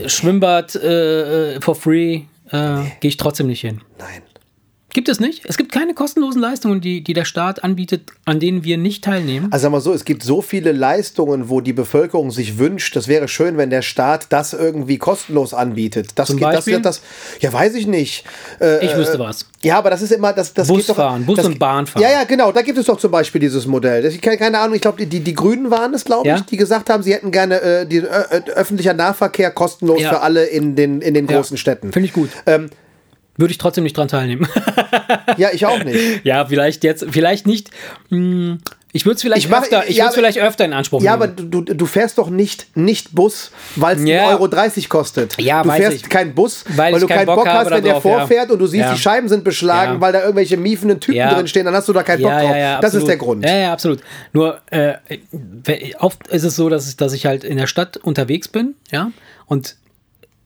Schwimmbad äh, äh, for free, äh, gehe ich trotzdem nicht hin. Nein. Gibt es nicht? Es gibt keine kostenlosen Leistungen, die, die der Staat anbietet, an denen wir nicht teilnehmen. Also sagen wir so, es gibt so viele Leistungen, wo die Bevölkerung sich wünscht, das wäre schön, wenn der Staat das irgendwie kostenlos anbietet. Das, Zum geht, das Beispiel? wird das, ja, weiß ich nicht. Äh, Ich wüsste äh, was. Ja, aber das ist immer, das, das Busfahren, Bus das, und Bahn fahren. Ja, ja, genau, da gibt es doch zum Beispiel dieses Modell. Das, ich keine, keine Ahnung, ich glaube, die, die Grünen waren es, glaube Ja. ich, die gesagt haben, sie hätten gerne äh, die, äh, öffentlicher Nahverkehr kostenlos Ja. für alle in den, in den Ja. großen Städten. Finde ich gut. Ähm, Würde ich trotzdem nicht dran teilnehmen. ja, ich auch nicht. ja, vielleicht jetzt, vielleicht nicht. hm, Ich würde es vielleicht, Ich mach- öfter, ich ja, aber- vielleicht öfter in Anspruch Ja, aber nehmen. du, du, du fährst doch nicht, nicht Bus, weil es Ja. 1,30 Euro kostet. Ja, du fährst ich. keinen Bus, Weil weil, du keinen Bock Bock, hast, wenn der darauf, ja. vorfährt und du siehst, Ja. die Scheiben sind beschlagen, Ja. weil da irgendwelche miefenden Typen Ja. drin stehen, dann hast du da keinen Bock drauf. das ist der Grund. Ja, ja, absolut. Nur äh, oft ist es so, dass ich, dass ich halt in der Stadt unterwegs bin, ja, und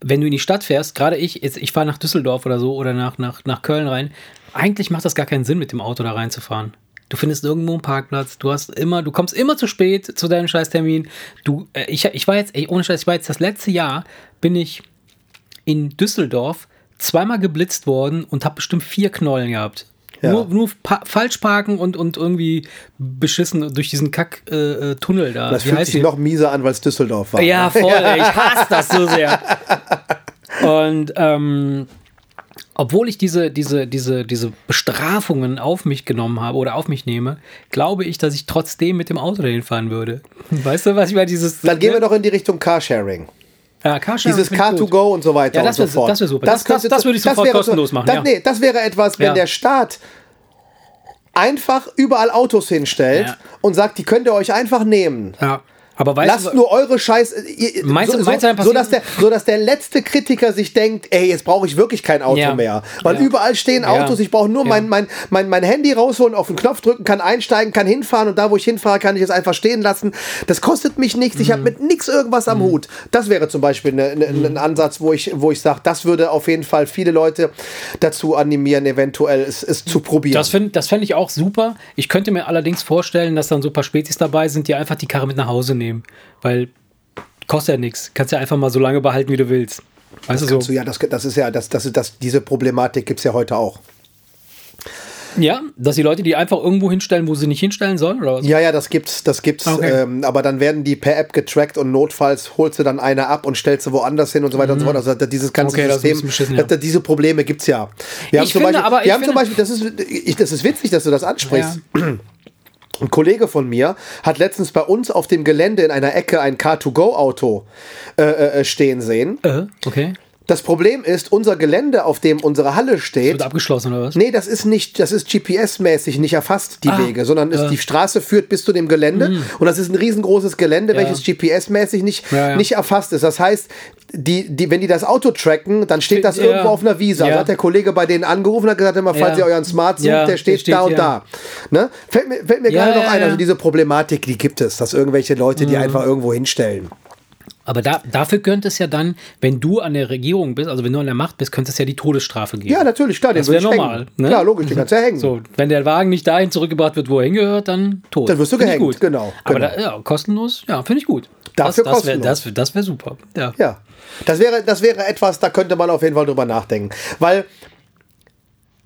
wenn du in die Stadt fährst, gerade ich, jetzt, ich fahre nach Düsseldorf oder so oder nach, nach, nach Köln rein, eigentlich macht das gar keinen Sinn, mit dem Auto da reinzufahren. Du findest irgendwo einen Parkplatz, du hast immer, du kommst immer zu spät zu deinem Scheißtermin. Du, äh, ich, ich war jetzt, ey, ohne Scheiß, ich war jetzt das letzte Jahr, bin ich in Düsseldorf zweimal geblitzt worden und habe bestimmt vier Knollen gehabt. Ja. Nur, nur pa falsch parken und, und irgendwie beschissen durch diesen Kack-Tunnel äh, Tunnel da. Das Wie fühlt sich die? noch mieser an, weil es Düsseldorf war. Ja, voll. ey, Ich hasse das so sehr. Und ähm, obwohl ich diese, diese, diese, diese Bestrafungen auf mich genommen habe oder auf mich nehme, glaube ich, dass ich trotzdem mit dem Auto dahin fahren würde. Weißt du, was ich meine? Dieses, Dann gehen wir doch in die Richtung Carsharing. Ja, Dieses finde ich gut. Car2Go und so weiter Ja, das und so fort. das wär super. Das- das- das würde ich sofort wäre kostenlos machen, Das, ja. nee, das wäre etwas, wenn Ja. der Staat einfach überall Autos hinstellt und sagt, die könnt ihr euch einfach nehmen. Ja. Aber weißt Lasst du, nur eure Scheiß. Ihr, Meinst so, meinst so, du, so, dass der, so dass der letzte Kritiker sich denkt, ey, jetzt brauche ich wirklich kein Auto Ja. mehr. Weil Ja. überall stehen. Autos, ich brauche nur mein, mein, mein, mein Handy rausholen, auf den Knopf drücken, kann einsteigen, kann hinfahren und da, wo ich hinfahre, kann ich es einfach stehen lassen. Das kostet mich nichts, ich habe Mhm. mit nichts irgendwas am Hut. Das wäre zum Beispiel ne, ne, ein Ansatz, wo ich, wo ich sage, das würde auf jeden Fall viele Leute dazu animieren, eventuell es, es zu probieren. Das finde das fänd ich auch super. Ich könnte mir allerdings vorstellen, dass dann so ein paar Spezies dabei sind, die einfach die Karre mit nach Hause nehmen. Weil kostet ja nichts. Kannst ja einfach mal so lange behalten, wie du willst. Weißt du so? so, ja, das, das ist ja, das, das, das, diese Problematik gibt es ja heute auch. Ja, dass die Leute die einfach irgendwo hinstellen, wo sie nicht hinstellen sollen, oder was? Ja, ja, das gibt's, das gibt's. Okay. Ähm, aber dann werden die per App getrackt und notfalls holst du dann eine ab und stellst sie woanders hin und so weiter und so fort. Also dieses ganze Mhm. Okay, das System, ja. diese Probleme gibt's ja. Wir haben zum finde Beispiel, wir haben zum Beispiel, das ist, ich, das ist witzig, dass du das ansprichst. Ein Kollege von mir hat letztens bei uns auf dem Gelände in einer Ecke ein Car2Go-Auto äh, äh, stehen sehen. Äh, okay. Das Problem ist, unser Gelände, auf dem unsere Halle steht, Wird abgeschlossen, oder was? Nee, das ist nicht, das ist GPS-mäßig nicht erfasst, die Ah, Wege, sondern ist, äh. die Straße führt bis zu dem Gelände und das ist ein riesengroßes Gelände, Ja. welches GPS-mäßig nicht, Ja, ja. nicht erfasst ist. Das heißt, die, die, wenn die das Auto tracken, dann steht das irgendwo auf einer Wiese. Also hat der Kollege bei denen angerufen und hat gesagt, immer, falls ihr euren Smart sucht, der steht, der steht da und da. Ne? Fällt mir, fällt mir gerade noch ein, also diese Problematik, die gibt es, dass irgendwelche Leute Mhm. die einfach irgendwo hinstellen. Aber da, dafür könnte es ja dann, wenn du an der Regierung bist, also wenn du an der Macht bist, könnte es ja die Todesstrafe geben. Ja, natürlich, klar, Das wäre normal. Ne? Klar, logisch, den kannst du ja hängen. So, wenn der Wagen nicht dahin zurückgebracht wird, wo er hingehört, dann tot. Dann wirst du Find gehängt, gut. genau, Aber genau. Da, ja, kostenlos, ja, finde ich gut. Dafür das, das wäre das, das wär super. Ja. Ja, das wäre, das wäre etwas, da könnte man auf jeden Fall drüber nachdenken. Weil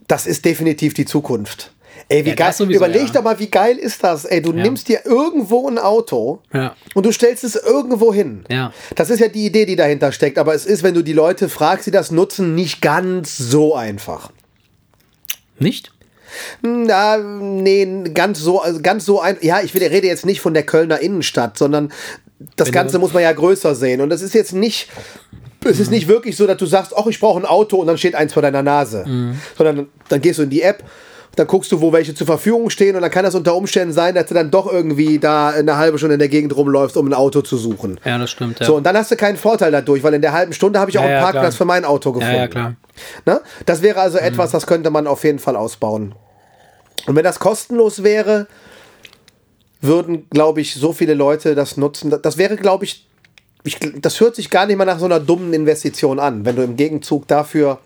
das ist definitiv die Zukunft. Ey, wie Ja, geil. sowieso, Überleg ja. doch mal, wie geil ist das? Ey, du nimmst dir irgendwo ein Auto Ja. und du stellst es irgendwo hin. Ja. Das ist ja die Idee, die dahinter steckt. Aber es ist, wenn du die Leute fragst, die das nutzen, nicht ganz so einfach. Nicht? Na, nee, ganz so, also ganz so ein. Ja, ich will, rede jetzt nicht von der Kölner Innenstadt, sondern das Wenn Ganze muss man ja größer sehen. Und das ist jetzt nicht. Es ist nicht wirklich so, dass du sagst, ach, ich brauche ein Auto und dann steht eins vor deiner Nase. Sondern dann gehst du in die App, dann guckst du, wo welche zur Verfügung stehen und dann kann das unter Umständen sein, dass du dann doch irgendwie da eine halbe Stunde in der Gegend rumläufst, um ein Auto zu suchen. Ja, das stimmt. Ja. So, und dann hast du keinen Vorteil dadurch, weil in der halben Stunde habe ich auch Ja, einen Parkplatz klar. für mein Auto gefunden. ja, klar. Ne? Das wäre also etwas, das könnte man auf jeden Fall ausbauen. Und wenn das kostenlos wäre, würden, glaube ich, so viele Leute das nutzen. Das wäre, glaube ich, ich, das hört sich gar nicht mal nach so einer dummen Investition an, wenn du im Gegenzug dafür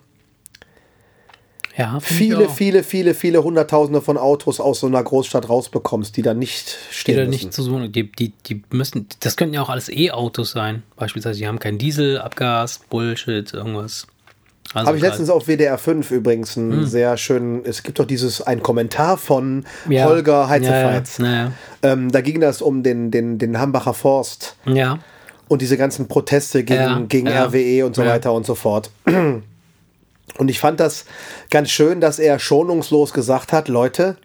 Ja, viele, viele, viele, viele Hunderttausende von Autos aus so einer Großstadt rausbekommst, die da nicht die stehen da müssen. nicht zu suchen. Die, die, die müssen, das könnten ja auch alles E-Autos sein. Beispielsweise, die haben kein Diesel, Abgas, Bullshit, irgendwas. Also Habe ich letztens auf WDR 5 übrigens einen sehr schönen, es gibt doch dieses, ein Kommentar von Ja. Holger ja, Heizefeitz. ja, ja. Ähm, da ging das um den, den, den Hambacher Forst ja. und diese ganzen Proteste gegen, gegen. RWE und so weiter und so fort. Und ich fand das ganz schön, dass er schonungslos gesagt hat, Leute,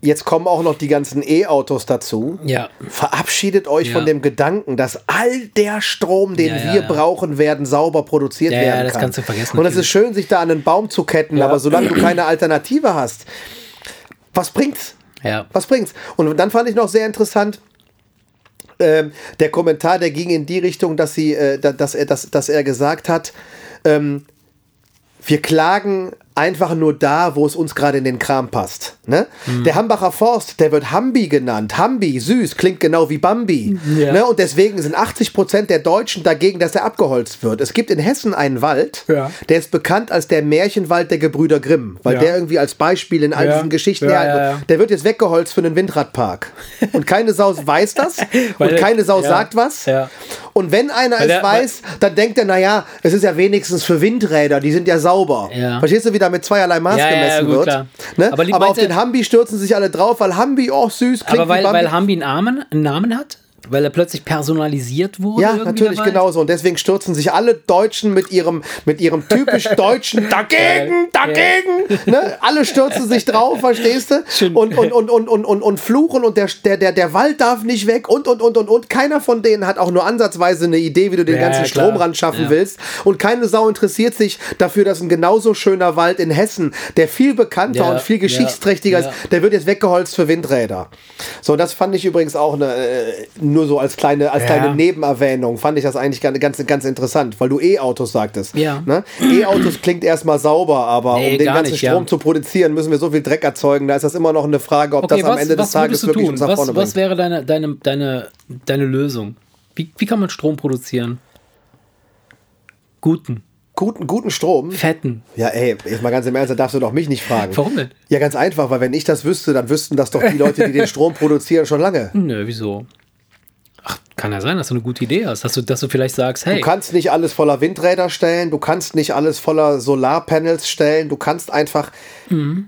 jetzt kommen auch noch die ganzen E-Autos dazu. Ja. Verabschiedet euch Ja. von dem Gedanken, dass all der Strom, den Ja, ja, wir ja. brauchen werden, sauber produziert Ja, ja, werden das kann. kannst du vergessen, Und es ist schön, sich da an einen Baum zu ketten, Ja. aber solange du keine Alternative hast, was bringt's? Ja. Was bringt's? Und dann fand ich noch sehr interessant, ähm, der Kommentar, der ging in die Richtung, dass, sie, äh, da- dass, er, dass, dass er gesagt hat, ähm, wir klagen einfach nur da, wo es uns gerade in den Kram passt. Ne? Mhm. Der Hambacher Forst, der wird Hambi genannt. Hambi, süß, klingt genau wie Bambi. Ja. Ne? Und deswegen sind 80 Prozent der Deutschen dagegen, dass er abgeholzt wird. Es gibt in Hessen einen Wald, Ja. der ist bekannt als der Märchenwald der Gebrüder Grimm, weil Ja. der irgendwie als Beispiel in all diesen Geschichten, ja. der wird jetzt weggeholzt für einen Windradpark. Und keine Sau weiß das und der- keine Sau sagt was. Und wenn einer Weil es der- weiß, dann denkt er, naja, es ist ja wenigstens für Windräder, die sind ja sauber. Verstehst du, wie mit zweierlei Maß Ja, ja, ja, gemessen gut, wird? klar. Ne? Aber Aber, auf den Hambi stürzen sich alle drauf, weil Hambi, oh süß, klingt Aber weil, weil Hambi einen Namen, einen Namen hat? Weil er plötzlich personalisiert wurde? ja, natürlich dabei? genauso. Und deswegen stürzen sich alle Deutschen mit ihrem, mit ihrem typisch deutschen Dagegen, dagegen. Ne? Alle stürzen sich drauf, verstehst du? Und, und, und, und, und, und, und fluchen und der, der, der, Wald darf nicht weg und, und, und, und, und. Keiner von denen hat auch nur ansatzweise eine Idee, wie du den Ja, ganzen klar. Strom ran schaffen Ja. willst. Und keine Sau interessiert sich dafür, dass ein genauso schöner Wald in Hessen, der viel bekannter Ja, und viel geschichtsträchtiger ist, der wird jetzt weggeholzt für Windräder. So, das fand ich übrigens auch eine, äh, nur so als kleine, als Ja. kleine Nebenerwähnung, fand ich das eigentlich ganz, ganz, interessant, weil du E-Autos sagtest. Ja. Ne? E-Autos klingt erstmal sauber, aber Nee, um den ganzen nicht, Strom ja. zu produzieren, müssen wir so viel Dreck erzeugen. Da ist das immer noch eine Frage, ob Okay, das am was, Ende des was Tages wirklich tun? uns nach Was, vorne was bringt. wäre deine, deine, deine, deine Lösung? Wie, wie kann man Strom produzieren? Guten, Guten, guten Strom. fetten. Ja, ey, jetzt mal ganz im Ernst, da darfst du doch mich nicht fragen. Warum denn? Ja, ganz einfach, weil wenn ich das wüsste, dann wüssten das doch die Leute, die den Strom produzieren, schon lange. Nö, wieso? Ach, kann ja sein, dass du eine gute Idee hast. Dass du, dass du vielleicht sagst, hey, Du kannst nicht alles voller Windräder stellen, du kannst nicht alles voller Solarpanels stellen, du kannst einfach.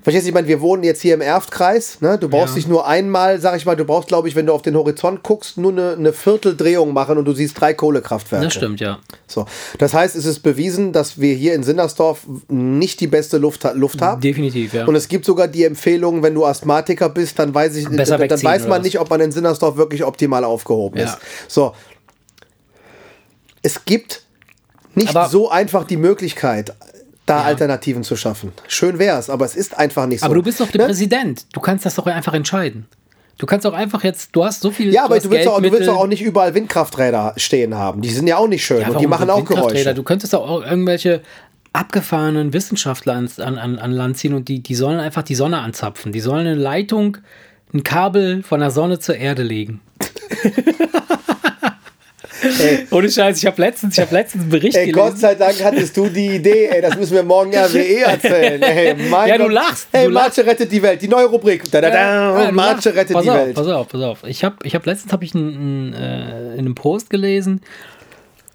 Verstehst du, ich meine, wir wohnen jetzt hier im Erftkreis, ne? Du brauchst Mhm. Ja. dich nur einmal, sag ich mal, du brauchst, glaube ich, wenn du auf den Horizont guckst, nur eine, eine Vierteldrehung machen und du siehst drei Kohlekraftwerke. das stimmt, ja. So. Das heißt, es ist bewiesen, dass wir hier in Sinnersdorf nicht die beste Luft, Luft haben. Definitiv, ja. Und es gibt sogar die Empfehlung, wenn du Asthmatiker bist, dann weiß ich, Besser dann, dann weiß man nicht, ob man in Sinnersdorf wirklich optimal aufgehoben Ja. ist. So. Es gibt nicht Aber- so einfach die Möglichkeit, da Alternativen zu schaffen. Schön wär's, aber es ist einfach nicht so. Aber du bist doch der Ne? Präsident. Du kannst das doch einfach entscheiden. Du kannst auch einfach jetzt, du hast so viel. Ja, aber hast du willst, doch, du willst auch nicht überall Windkrafträder stehen haben. Die sind ja auch nicht schön Ja, und die machen auch? Geräusche. Du könntest doch auch irgendwelche abgefahrenen Wissenschaftler an, an, an Land ziehen und die, die sollen einfach die Sonne anzapfen. Die sollen eine Leitung, ein Kabel von der Sonne zur Erde legen. Ey, Ohne Scheiß, ich habe letztens, ich hab letztens einen Bericht Ey, Gott gelesen. sei Dank hattest du die Idee, ey, das müssen wir morgen RWE erzählen. Ey, Ja, du Gott. lachst, Ey, du Marce rettet die Welt, die neue Rubrik. Da, da, da, Ja, lachst. rettet pass die auf, Welt. Pass auf, pass auf. Ich habe ich hab letztens hab ich einen, äh, in einem Post gelesen,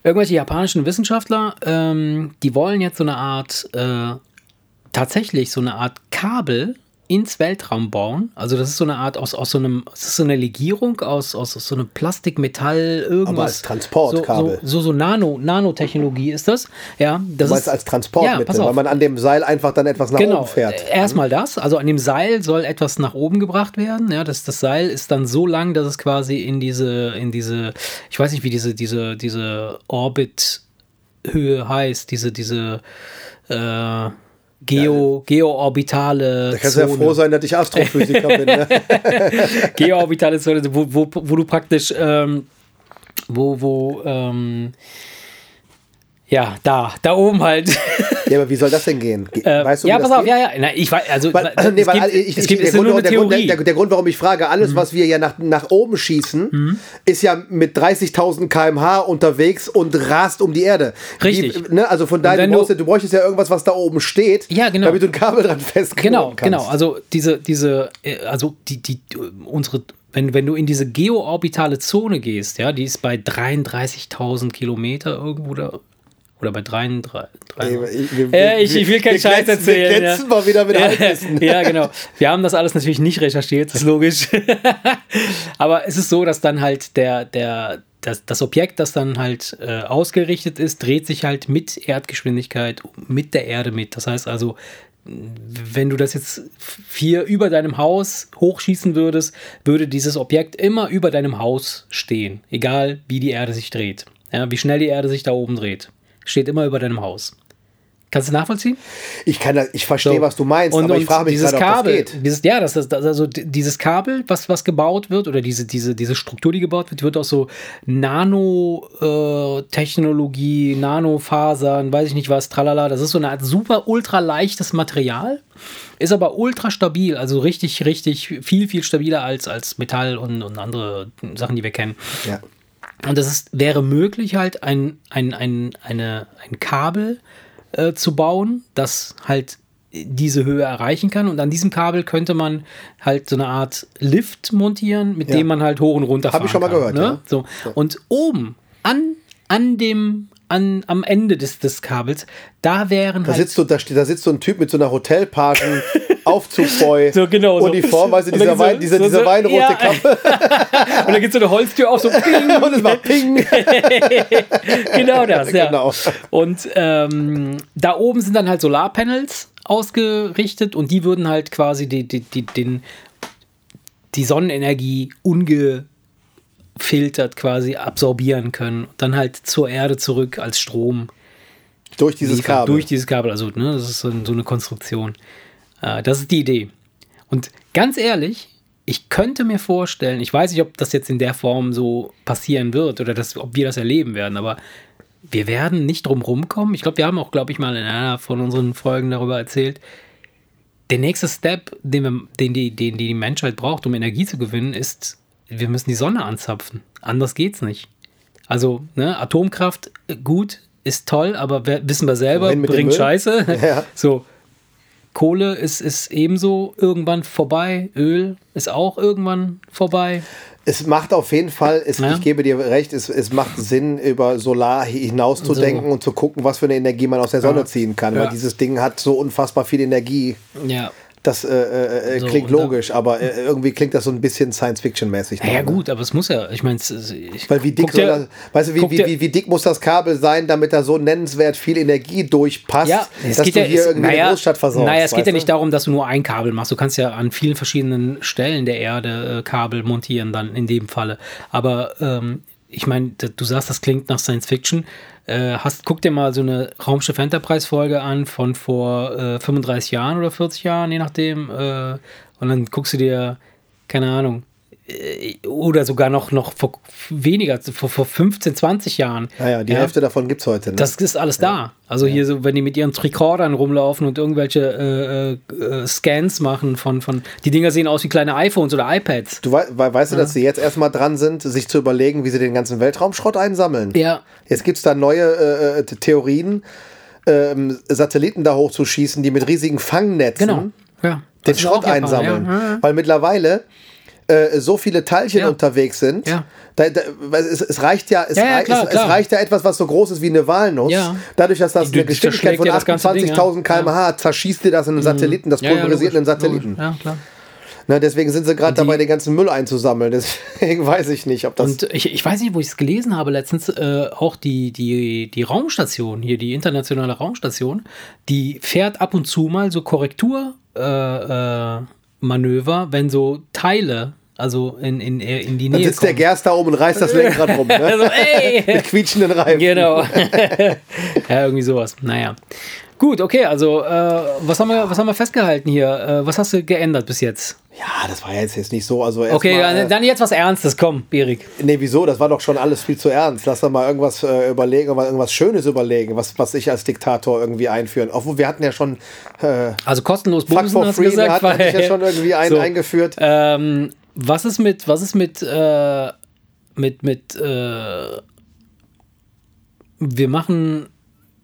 irgendwelche japanischen Wissenschaftler, ähm, die wollen jetzt so eine Art, äh, tatsächlich so eine Art Kabel ins Weltraum bauen. Also das ist so eine Art aus, aus so einem, es ist so eine Legierung aus, aus, aus so einem Plastik, Metall, irgendwas. Aber als Transportkabel. So, so, so, so Nano, Nanotechnologie ist das. Ja, das Du ist als Ja, Transportmittel, auf. weil man an dem Seil einfach dann etwas nach genau. oben fährt. äh, Erstmal das, also an dem Seil soll etwas nach oben gebracht werden. Ja, das, das Seil ist dann so lang, dass es quasi in diese, in diese, ich weiß nicht, wie diese, diese, diese Orbit-Höhe heißt, diese, diese äh, Geo, geoorbitale Da kannst du ja froh sein, dass ich Astrophysiker bin. Ne? Geoorbitale Zone, wo, wo, wo du praktisch, ähm, wo, wo, ähm, ja, da, da oben halt. Ja, aber wie soll das denn gehen? Ge- Äh, weißt du, ja, pass auf, geht? ja, ja. Na, ich weiß, also Weil, es nee, weil gibt, ich, es ich, gibt, der, es Grund, nur eine der, Grund, Theorie. der, der Grund, warum ich frage, alles, was wir ja nach, nach oben schießen, ist ja mit 30.000 km/h unterwegs und rast um die Erde. Richtig. Die, ne, also von daher, du, du- bräuchtest ja irgendwas, was da oben steht, Ja, genau. damit du ein Kabel dran festknoten Genau, kannst. genau. Also diese, diese, äh, also die, die, unsere, wenn, wenn du in diese geoorbitale Zone gehst, ja, die ist bei 33.000 Kilometer irgendwo da Oder bei 33. Ey, wir- Ja, ich, ich will keinen Scheiß erzählen. Wir glänzen mal wieder mit Halbwissen. ja, genau. Wir haben das alles natürlich nicht recherchiert, das ist logisch. Aber es ist so, dass dann halt der, der, das, das Objekt, das dann halt äh, ausgerichtet ist, dreht sich halt mit Erdgeschwindigkeit mit der Erde mit. Das heißt also, wenn du das jetzt hier über deinem Haus hochschießen würdest, würde dieses Objekt immer über deinem Haus stehen, egal wie die Erde sich dreht. Ja, wie schnell die Erde sich da oben dreht. Steht immer über deinem Haus. Kannst du nachvollziehen? Ich, kann das, ich verstehe, So. was du meinst, Und, aber ich frage mich dieses gerade, ob das Kabel, geht. Dieses, ja, das ist das, also dieses Kabel, was, was gebaut wird, oder diese, diese, diese Struktur, die gebaut wird, wird aus so Nanotechnologie, Nanofasern, weiß ich nicht was, tralala. Das ist so eine Art super ultra leichtes Material, ist aber ultra stabil, also richtig, richtig viel, viel stabiler als, als Metall und, und andere Sachen, die wir kennen. Ja. Und es ist, wäre möglich, halt ein, ein, ein, eine, ein Kabel äh, zu bauen, das halt diese Höhe erreichen kann. Und an diesem Kabel könnte man halt so eine Art Lift montieren, mit Ja. dem man halt hoch und runter Hab ich schon mal kann, gehört, ne? ja. So. Und oben an, an dem, an, am Ende des, des Kabels, da wären Da halt sitzt, so, da, steht, da sitzt so ein Typ mit so einer Hotelpagen Aufzugboy So, genau, so. Uniform, weißt du, Und dieser, Wein, so- diese, so- diese so- weinrote ja. Kappe und dann geht so eine Holztür auf, so ping, und es war Ping. genau das, ja. Genau. Und ähm, da oben sind dann halt Solarpanels ausgerichtet und die würden halt quasi die, die, die, den, die Sonnenenergie ungefiltert quasi absorbieren können und dann halt zur Erde zurück als Strom Durch dieses liefern. Kabel. Durch dieses Kabel, also ne, das ist so, so eine Konstruktion. Äh, das ist die Idee. Und ganz ehrlich, ich könnte mir vorstellen, ich weiß nicht, ob das jetzt in der Form so passieren wird oder das, ob wir das erleben werden, aber wir werden nicht drum rumkommen. Ich glaube, wir haben auch, glaube ich, mal in einer von unseren Folgen darüber erzählt. Der nächste Step, den, wir, den, die, den die Menschheit braucht, um Energie zu gewinnen, ist, wir müssen die Sonne anzapfen. Anders geht's nicht. Also, ne, Atomkraft, äh, gut, ist toll, aber wissen wir selber, bringt? Scheiße. Ja. So, Kohle ist, ist ebenso irgendwann vorbei. Öl ist auch irgendwann vorbei. Es macht auf jeden Fall, es, Ja. ich gebe dir recht, es, es macht Sinn, über Solar hinaus zu So. und zu gucken, was für eine Energie man aus der Sonne Ja. ziehen kann. Weil dieses Ding hat so unfassbar viel Energie. Ja. Das äh, äh, äh, So, klingt und da- logisch, aber äh, irgendwie klingt das so ein bisschen Science-Fiction-mäßig. Ja, ja, noch, ne? gut, aber es muss ja, ich meine, Weil wie dick dir- das, weißt du, wie, wie, wie, wie dick muss das Kabel sein, damit da so nennenswert viel Energie durchpasst, Ja, es dass geht du ja, hier es, irgendwie naja, eine Großstadt versorgst? Naja, es geht ja nicht darum, dass du nur ein Kabel machst. Du kannst ja an vielen verschiedenen Stellen der Erde äh, Kabel montieren, dann in dem Falle. Aber ähm, ich meine, du sagst, das klingt nach Science Fiction. Äh, hast, guck dir mal so eine Raumschiff Enterprise-Folge an von vor äh, 35 Jahren oder 40 Jahren, je nachdem. Äh, und dann guckst du dir, keine Ahnung, oder sogar noch, noch vor weniger, vor, vor 15, 20 Jahren. Naja, die Hälfte davon gibt es heute. Ne? Das ist alles da. Also hier so, wenn die mit ihren Tricordern rumlaufen und irgendwelche äh, äh, äh, Scans machen von, von, die Dinger sehen aus wie kleine iPhones oder iPads. du wei- weißt du, dass sie jetzt erstmal dran sind, sich zu überlegen, wie sie den ganzen Weltraumschrott einsammeln? Ja, Jetzt gibt es da neue äh, äh, Theorien, ähm, Satelliten da hochzuschießen, die mit riesigen Fangnetzen genau. Ja. den Schrott einsammeln. Ja. Ja. Weil mittlerweile äh, so viele Teilchen Ja. unterwegs sind. Ja. Da, da, es, es reicht ja, es, Ja, ja, klar, es, klar. es reicht ja etwas, was so groß ist wie eine Walnuss. Ja. Dadurch, dass das Die- eine Geschwindigkeit von ja das ganze Ding, ja. 28.000 km/h zerschießt dir das in einen Satelliten, das Ja, ja, pulverisiert logisch, einen Satelliten. Ja, klar. Ne, deswegen sind sie gerade dabei, den ganzen Müll einzusammeln. Deswegen weiß ich nicht, ob das. Und ich, ich weiß nicht, wo ich es gelesen habe letztens, äh, auch die, die, die Raumstation, hier die internationale Raumstation, die fährt ab und zu mal so Korrekturmanöver, äh, Manöver, wenn so Teile, also in, in, in die dann Nähe sitzt der kommen. Gerst da oben und reißt das Lenkrad rum. Ne? Also, ey! Mit quietschenden Reifen. Genau. ja, irgendwie sowas. Naja. Gut, okay, also äh, was, haben wir, was haben wir festgehalten hier? Äh, was hast du geändert bis jetzt? Ja, das war ja jetzt, jetzt nicht so. Also Okay, mal, dann, äh, dann jetzt was Ernstes, komm, Erik. Nee, wieso? Das war doch schon alles viel zu ernst. Lass doch mal irgendwas äh, überlegen, mal irgendwas Schönes überlegen, was, was ich als Diktator irgendwie einführen. Obwohl wir hatten ja schon äh, Also kostenlos Fuck Bumsen, for hast Free, gesagt. hat, hatte ich ja weil- schon irgendwie ein, So. eingeführt. Ähm, was ist mit, was ist mit, äh, mit, mit, äh, wir machen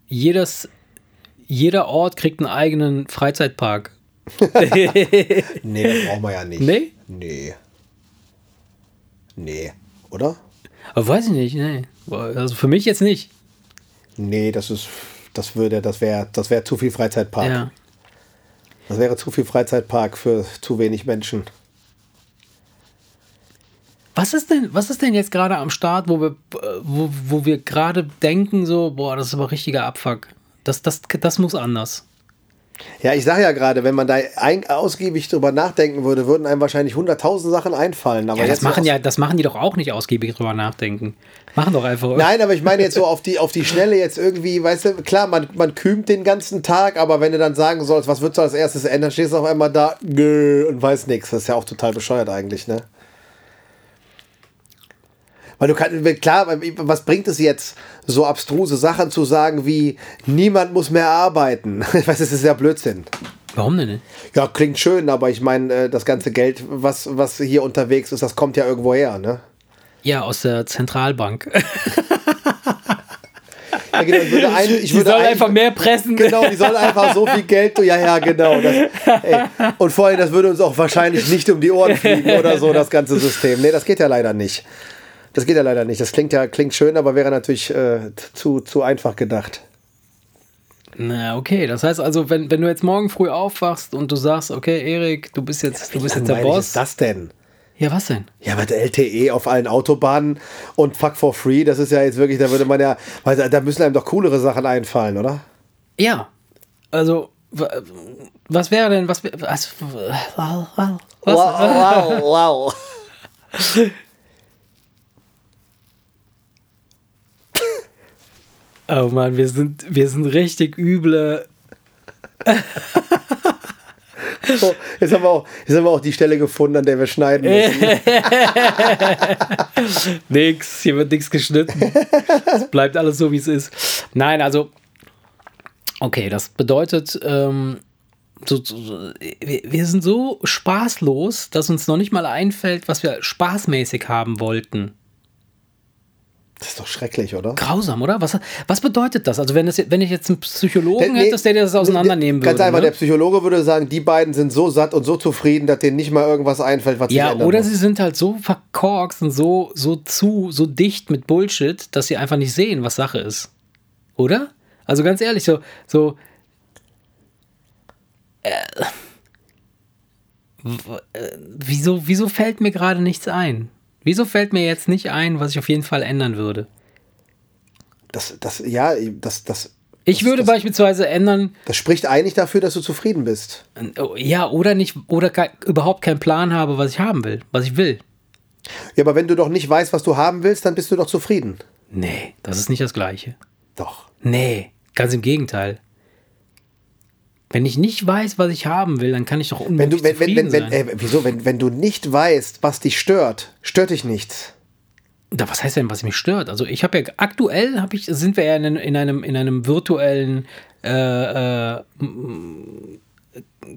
jedes, jeder Ort kriegt einen eigenen Freizeitpark. Nee, das brauchen wir ja nicht. Nee? Nee. Nee. Oder? Aber weiß ich nicht, nee. Also für mich jetzt nicht. Nee, das ist, das würde, das wäre, das wäre zu viel Freizeitpark. Ja. Das wäre zu viel Freizeitpark für zu wenig Menschen. Was ist denn, was ist denn jetzt gerade am Start, wo wir, wo, wo wir gerade denken, so, boah, das ist aber richtiger Abfuck. Das, das, das muss anders. Ja, ich sage ja gerade, wenn man da ein, ausgiebig drüber nachdenken würde, würden einem wahrscheinlich hunderttausend Sachen einfallen. Aber Ja, das jetzt machen ja, das machen die doch auch nicht ausgiebig drüber nachdenken. Machen doch einfach. Nein, aber ich meine jetzt so auf die, auf die Schnelle jetzt irgendwie, weißt du, klar, man, man kümt den ganzen Tag, aber wenn du dann sagen sollst, was würdest du als erstes ändern, stehst du auf einmal da und weißt nichts. Das ist ja auch total bescheuert eigentlich, ne? Weil du kannst, klar, was bringt es jetzt, so abstruse Sachen zu sagen wie, niemand muss mehr arbeiten? Ich weiß, das ist ja Blödsinn. Warum denn nicht? Ja, klingt schön, aber ich meine, äh, das ganze Geld, was, was hier unterwegs ist, das kommt ja irgendwo her, ne? Ja, aus der Zentralbank. Ja, genau, ich würde ein, ich Die sollen ein- einfach mehr pressen. Genau, die sollen einfach so viel Geld. Ja, ja, genau. Das. Und vor allem, das würde uns auch wahrscheinlich nicht um die Ohren fliegen oder so, das ganze System. Nee, das geht ja leider nicht. Das geht ja leider nicht. Das klingt ja klingt schön, aber wäre natürlich äh, zu, zu einfach gedacht. Na, okay. Das heißt also, wenn, wenn du jetzt morgen früh aufwachst und du sagst, okay, Erik, du bist jetzt, du bist jetzt der Boss. ist das denn? Ja, was denn? Ja, der LTE auf allen Autobahnen und Fuck for Free, das ist ja jetzt wirklich, da würde man ja, weil da- müssen einem doch coolere Sachen einfallen, oder? Ja. Also, was wäre denn, was, wär- was, was, was wow, wow. Oh Mann, wir sind, wir sind richtig üble. So, jetzt, haben wir auch, jetzt haben wir auch die Stelle gefunden, an der wir schneiden müssen. Nix, hier wird nichts geschnitten. Es bleibt alles so, wie es ist. Nein, also, okay, das bedeutet, ähm, so, so, wir, wir sind so spaßlos, dass uns noch nicht mal einfällt, was wir spaßmäßig haben wollten. Das ist doch schrecklich, oder? Grausam, oder? Was, was bedeutet das? Also, wenn, das, wenn ich jetzt einen Psychologen Nee, hätte, der das auseinandernehmen Ganz würde. einfach, ne? der Psychologe würde sagen, die beiden sind so satt und so zufrieden, dass denen nicht mal irgendwas einfällt, was Ja, sich ändern oder muss. sie sind halt so verkorkst und so, so zu, so dicht mit Bullshit, dass sie einfach nicht sehen, was Sache ist. Oder? Also ganz ehrlich, so, so. Äh, äh, wieso, wieso fällt mir gerade nichts ein? Wieso fällt mir jetzt nicht ein, was ich auf jeden Fall ändern würde? Das, das, ja, das, das, Ich das, würde das, beispielsweise ändern, das spricht eigentlich dafür, dass du zufrieden bist. äh, ja, oder nicht, oder ke- überhaupt keinen Plan habe, was ich haben will, was ich will. Ja, aber wenn du doch nicht weißt, was du haben willst, dann bist du doch zufrieden. Nee, das ist nicht das Gleiche. Doch. Nee, ganz im Gegenteil. Wenn ich nicht weiß, was ich haben will, dann kann ich doch Wenn unmöglich du, wenn, wenn, zufrieden wenn, wenn, sein. äh, wieso, wenn, wenn du nicht weißt, was dich stört, stört dich nichts. Da, was heißt denn, was mich stört? Also ich habe ja aktuell habe ich sind wir ja in, in einem in einem virtuellen äh, äh,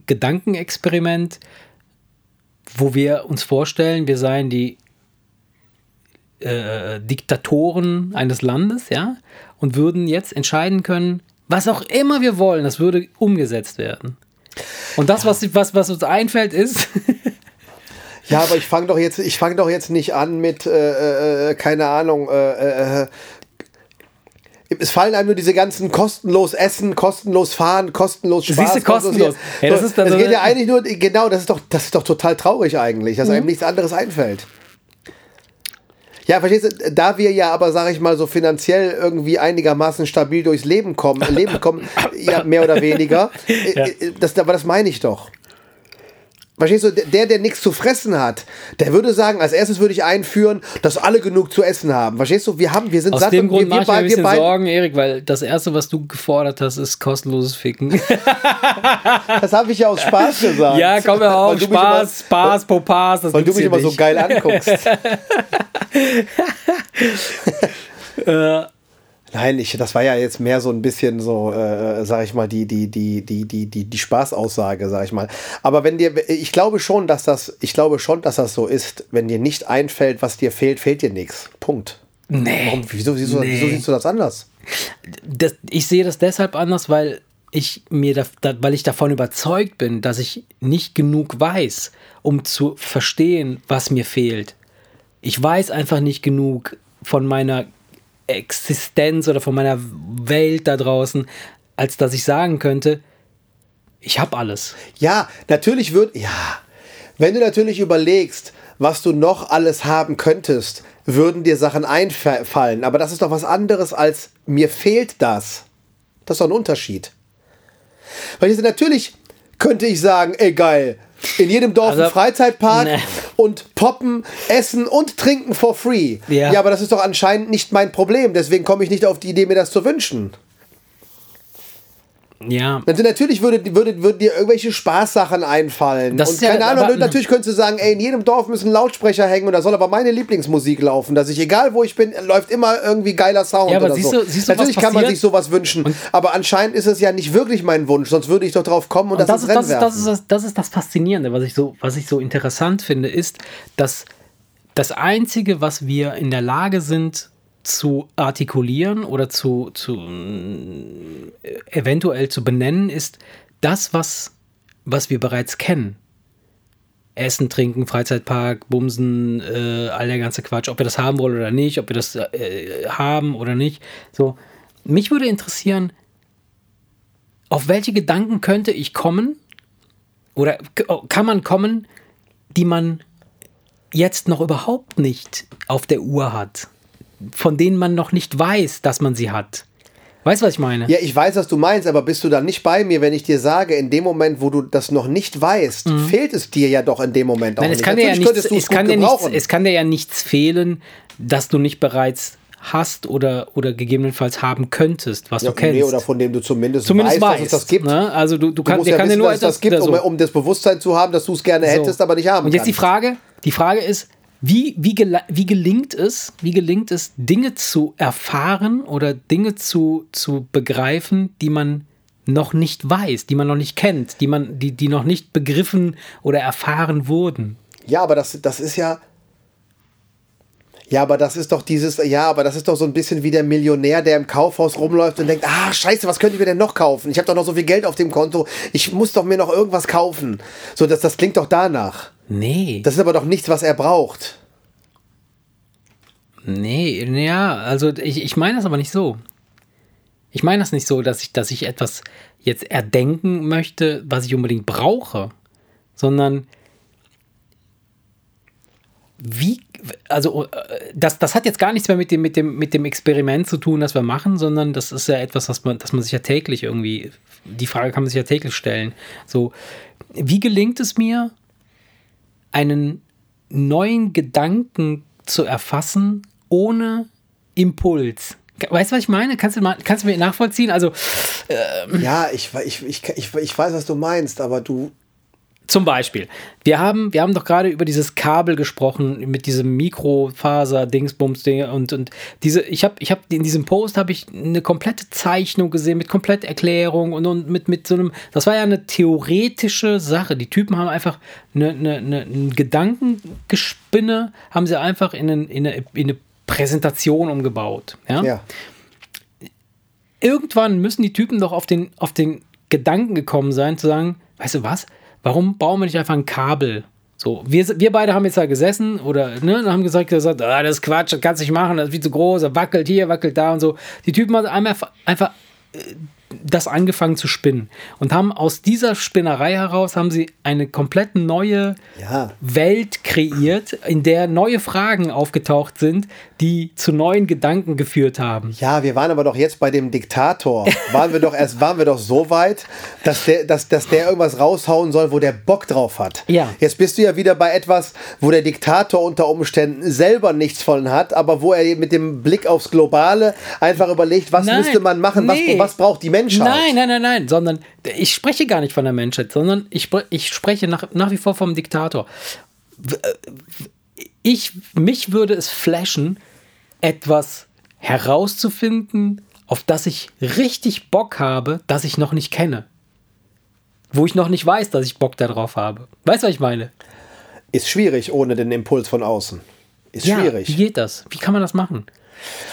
Gedankenexperiment, wo wir uns vorstellen, wir seien die äh, Diktatoren eines Landes, ja, und würden jetzt entscheiden können, was auch immer wir wollen, das würde umgesetzt werden. Und das, was, was, was uns einfällt, ist, Ja, aber ich fange doch jetzt, ich fange doch jetzt nicht an mit, äh, äh, keine Ahnung, äh, äh, es fallen einem nur diese ganzen kostenlos essen, kostenlos fahren, kostenlos Spaß. Siehste, kostenlos. Ja, das ist dann das geht ja eigentlich nur, genau, das ist doch, das ist doch total traurig eigentlich, dass einem nichts anderes einfällt. Ja, verstehst du, da wir ja aber, sag ich mal, so finanziell irgendwie einigermaßen stabil durchs Leben kommen, Leben kommen, ja, mehr oder weniger, äh, äh, das, aber das meine ich doch. Verstehst du, der, der nichts zu fressen hat, der würde sagen, als erstes würde ich einführen, dass alle genug zu essen haben. Verstehst du, wir haben, wir sind aus satt dem und Grund wir, mache wir, ich mir ein bisschen Sorgen, Erik, weil das Erste, was du gefordert hast, ist kostenloses Ficken. das habe ich ja aus Spaß gesagt. ja, komm mir auf, Spaß, immer- Spaß, Popas, das Weil du mich immer so nicht. geil anguckst. Nein, ich, das war ja jetzt mehr so ein bisschen so, äh, sag ich mal, die, die, die, die, die, die, die Spaßaussage, sag ich mal. Aber wenn dir, ich glaube schon, dass das, ich glaube schon, dass das so ist, wenn dir nicht einfällt, was dir fehlt, fehlt dir nichts. Punkt. Nee. Warum, wieso, wieso, Nee. wieso siehst du das anders? das, ich sehe das deshalb anders, weil ich mir da, da, weil ich davon überzeugt bin, dass ich nicht genug weiß, um zu verstehen, was mir fehlt. Ich weiß einfach nicht genug von meiner Existenz oder von meiner Welt da draußen, als dass ich sagen könnte, ich habe alles. Ja, natürlich wird, ja, wenn du natürlich überlegst, was du noch alles haben könntest, würden dir Sachen einfallen. Aber das ist doch was anderes als mir fehlt das. Das ist doch ein Unterschied. Weil ich natürlich könnte ich sagen, ey geil, in jedem Dorf also, ein Freizeitpark ne. und poppen, essen und trinken for free. Ja. ja, aber das ist doch anscheinend nicht mein Problem. Deswegen komme ich nicht auf die Idee, mir das zu wünschen. Ja. Also natürlich würde, würde, würden dir irgendwelche Spaßsachen einfallen. Das und keine ja, Ahnung, aber, natürlich könntest du sagen, ey, in jedem Dorf müssen Lautsprecher hängen und da soll aber meine Lieblingsmusik laufen, dass ich, egal wo ich bin, läuft immer irgendwie geiler Sound ja, aber oder siehst so. Du, siehst du, natürlich kann man sich sowas wünschen, und aber anscheinend ist es ja nicht wirklich mein Wunsch, sonst würde ich doch drauf kommen und, und das, das, ist, das, ist, das, ist, das, das ist das Faszinierende, was ich, so, was ich so interessant finde, ist, dass das Einzige, was wir in der Lage sind, zu artikulieren oder zu, zu äh, eventuell zu benennen, ist das, was, was wir bereits kennen. Essen, Trinken, Freizeitpark, Bumsen, äh, all der ganze Quatsch, ob wir das haben wollen oder nicht, ob wir das äh, haben oder nicht. So, mich würde interessieren, auf welche Gedanken könnte ich kommen oder kann man kommen, die man jetzt noch überhaupt nicht auf der Uhr hat? Von denen man noch nicht weiß, dass man sie hat. Weißt du, was ich meine? Ja, ich weiß, was du meinst, aber bist du dann nicht bei mir, wenn ich dir sage, in dem Moment, wo du das noch nicht weißt, mhm. fehlt es dir ja doch in dem Moment auch Nein, es nicht. Kann dir ja nichts, es, kann dir nichts, es kann dir ja nichts fehlen, dass du nicht bereits hast oder, oder gegebenenfalls haben könntest, was ja, du kennst. Nee, oder von dem du zumindest, zumindest weißt, weißt, dass es das gibt. Ne? Also du, du, kann, du musst ja kann wissen, nur dass es das gibt, so. um, um, das Bewusstsein zu haben, dass du es gerne so. hättest, aber nicht haben Und jetzt kannst. die Frage, die Frage ist, wie, wie, wie gelingt es, wie gelingt es, Dinge zu erfahren oder Dinge zu, zu begreifen, die man noch nicht weiß, die man noch nicht kennt, die man, die, die noch nicht begriffen oder erfahren wurden? Ja, aber das, das ist ja. Ja, aber das ist doch dieses, ja, aber das ist doch so ein bisschen wie der Millionär, der im Kaufhaus rumläuft und denkt, ah, scheiße, was könnte ich mir denn noch kaufen? Ich habe doch noch so viel Geld auf dem Konto, ich muss doch mir noch irgendwas kaufen. So, das, das klingt doch danach. Nee. Das ist aber doch nichts, was er braucht. Nee, ja, also ich, ich meine das aber nicht so. Ich meine das nicht so, dass ich, dass ich etwas jetzt erdenken möchte, was ich unbedingt brauche, sondern wie, also das, das hat jetzt gar nichts mehr mit dem, mit, dem, mit dem Experiment zu tun, das wir machen, sondern das ist ja etwas, was man, das man sich ja täglich irgendwie, die Frage kann man sich ja täglich stellen. So, wie gelingt es mir, einen neuen Gedanken zu erfassen, ohne Impuls. Weißt du, was ich meine? Kannst du, mal, kannst du mir nachvollziehen? Also, ähm, ja, ich, ich, ich, ich, ich weiß, was du meinst, aber du, zum Beispiel, wir haben, wir haben doch gerade über dieses Kabel gesprochen, mit diesem Mikrofaser-Dingsbums-Ding und, und diese, ich habe ich hab in diesem Post habe ich eine komplette Zeichnung gesehen mit komplett Erklärung und, und mit, mit so einem, das war ja eine theoretische Sache. Die Typen haben einfach eine, eine, eine, ein Gedankengespinne, haben sie einfach in, eine, in, eine, in eine Präsentation umgebaut. Ja? ja. Irgendwann müssen die Typen doch auf den, auf den Gedanken gekommen sein, zu sagen, weißt du was? Warum bauen wir nicht einfach ein Kabel? So, wir, wir beide haben jetzt da gesessen oder ne, und haben gesagt, gesagt ah, das ist Quatsch, das kannst du nicht machen, das ist viel zu groß, er wackelt hier, wackelt da und so. Die Typen haben einfach, einfach äh, das angefangen zu spinnen und haben aus dieser Spinnerei heraus haben sie eine komplett neue ja. Welt kreiert, in der neue Fragen aufgetaucht sind, die zu neuen Gedanken geführt haben. Ja, wir waren aber doch jetzt bei dem Diktator. Waren wir doch erst waren wir doch so weit, dass der, dass, dass der irgendwas raushauen soll, wo der Bock drauf hat. Ja. Jetzt bist du ja wieder bei etwas, wo der Diktator unter Umständen selber nichts von hat, aber wo er mit dem Blick aufs Globale einfach überlegt, was Nein, müsste man machen, nee. was, was braucht die Menschheit. Nein, nein, nein, nein, sondern ich spreche gar nicht von der Menschheit, sondern ich, ich spreche nach, nach wie vor vom Diktator. Ich, mich würde es flashen, etwas herauszufinden, auf das ich richtig Bock habe, das ich noch nicht kenne. Wo ich noch nicht weiß, dass ich Bock darauf habe. Weißt du, was ich meine? Ist schwierig ohne den Impuls von außen. Ist ja, schwierig. Wie geht das? Wie kann man das machen?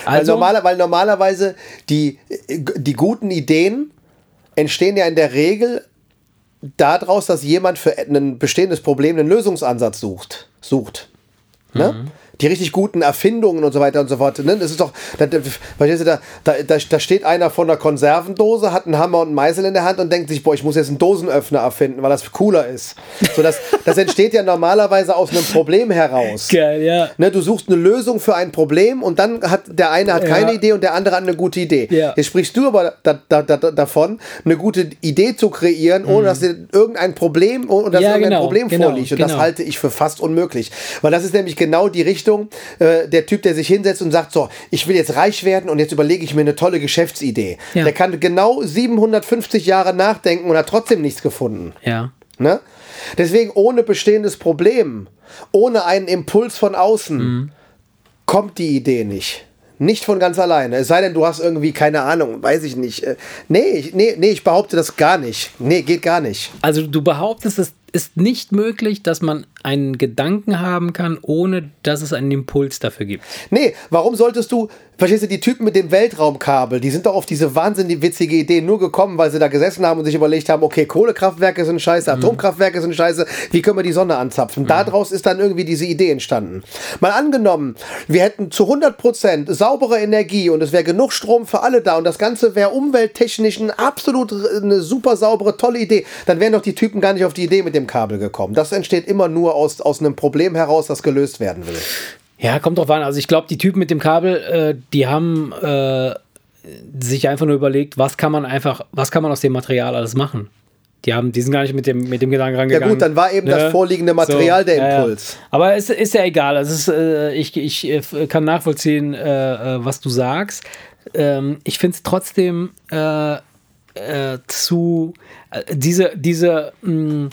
Also, weil, normaler, weil normalerweise die, die guten Ideen entstehen ja in der Regel daraus, dass jemand für ein bestehendes Problem einen Lösungsansatz sucht. sucht. Ne? Mhm. Die richtig guten Erfindungen und so weiter und so fort. Ne? Das ist doch, da, da, da, da, steht einer vor einer Konservendose, hat einen Hammer und einen Meißel in der Hand und denkt sich, boah, ich muss jetzt einen Dosenöffner erfinden, weil das cooler ist. So, das, das entsteht ja normalerweise aus einem Problem heraus. Geil, ja. Ne, du suchst eine Lösung für ein Problem und dann hat der eine hat keine Ja. Idee und der andere hat eine gute Idee. Ja. Jetzt sprichst du aber da, da, da, davon, eine gute Idee zu kreieren, ohne dass dir irgendein Problem dass Mhm. Ja, irgendein genau, Problem genau, vorliegt. Und das genau. halte ich für fast unmöglich. Weil das ist nämlich genau die Richtung, äh, der Typ, der sich hinsetzt und sagt, so, ich will jetzt reich werden und jetzt überlege ich mir eine tolle Geschäftsidee. Ja. Der kann genau 750 Jahre nachdenken und hat trotzdem nichts gefunden. Ja. Ne? Deswegen ohne bestehendes Problem, ohne einen Impuls von außen, Mhm. kommt die Idee nicht. Nicht von ganz alleine. Es sei denn, du hast irgendwie keine Ahnung, weiß ich nicht. Äh, Nee, ich, nee, nee, ich behaupte das gar nicht. Nee, geht gar nicht. Also du behauptest, es ist nicht möglich, dass man einen Gedanken haben kann, ohne dass es einen Impuls dafür gibt. Nee, warum solltest du, verstehst du, die Typen mit dem Weltraumkabel, die sind doch auf diese wahnsinnig witzige Idee nur gekommen, weil sie da gesessen haben und sich überlegt haben, okay, Kohlekraftwerke sind scheiße, Atomkraftwerke sind scheiße, wie können wir die Sonne anzapfen? Daraus ist dann irgendwie diese Idee entstanden. Mal angenommen, wir hätten zu 100% saubere Energie und es wäre genug Strom für alle da und das Ganze wäre umwelttechnisch ein absolut eine super saubere, tolle Idee, dann wären doch die Typen gar nicht auf die Idee mit dem Kabel gekommen. Das entsteht immer nur aus, aus einem Problem heraus, das gelöst werden will. Ja, kommt drauf an. Also ich glaube, die Typen mit dem Kabel, äh, die haben äh, sich einfach nur überlegt, was kann man einfach, was kann man aus dem Material alles machen. Die haben, die sind gar nicht mit dem, mit dem Gedanken rangegangen. gut, dann war eben das vorliegende Material der Impuls. Ja. Aber es ist ja egal. Es ist, äh, ich, ich äh, kann nachvollziehen, äh, äh, was du sagst. Ähm, ich finde es trotzdem zu diese, diese, mh,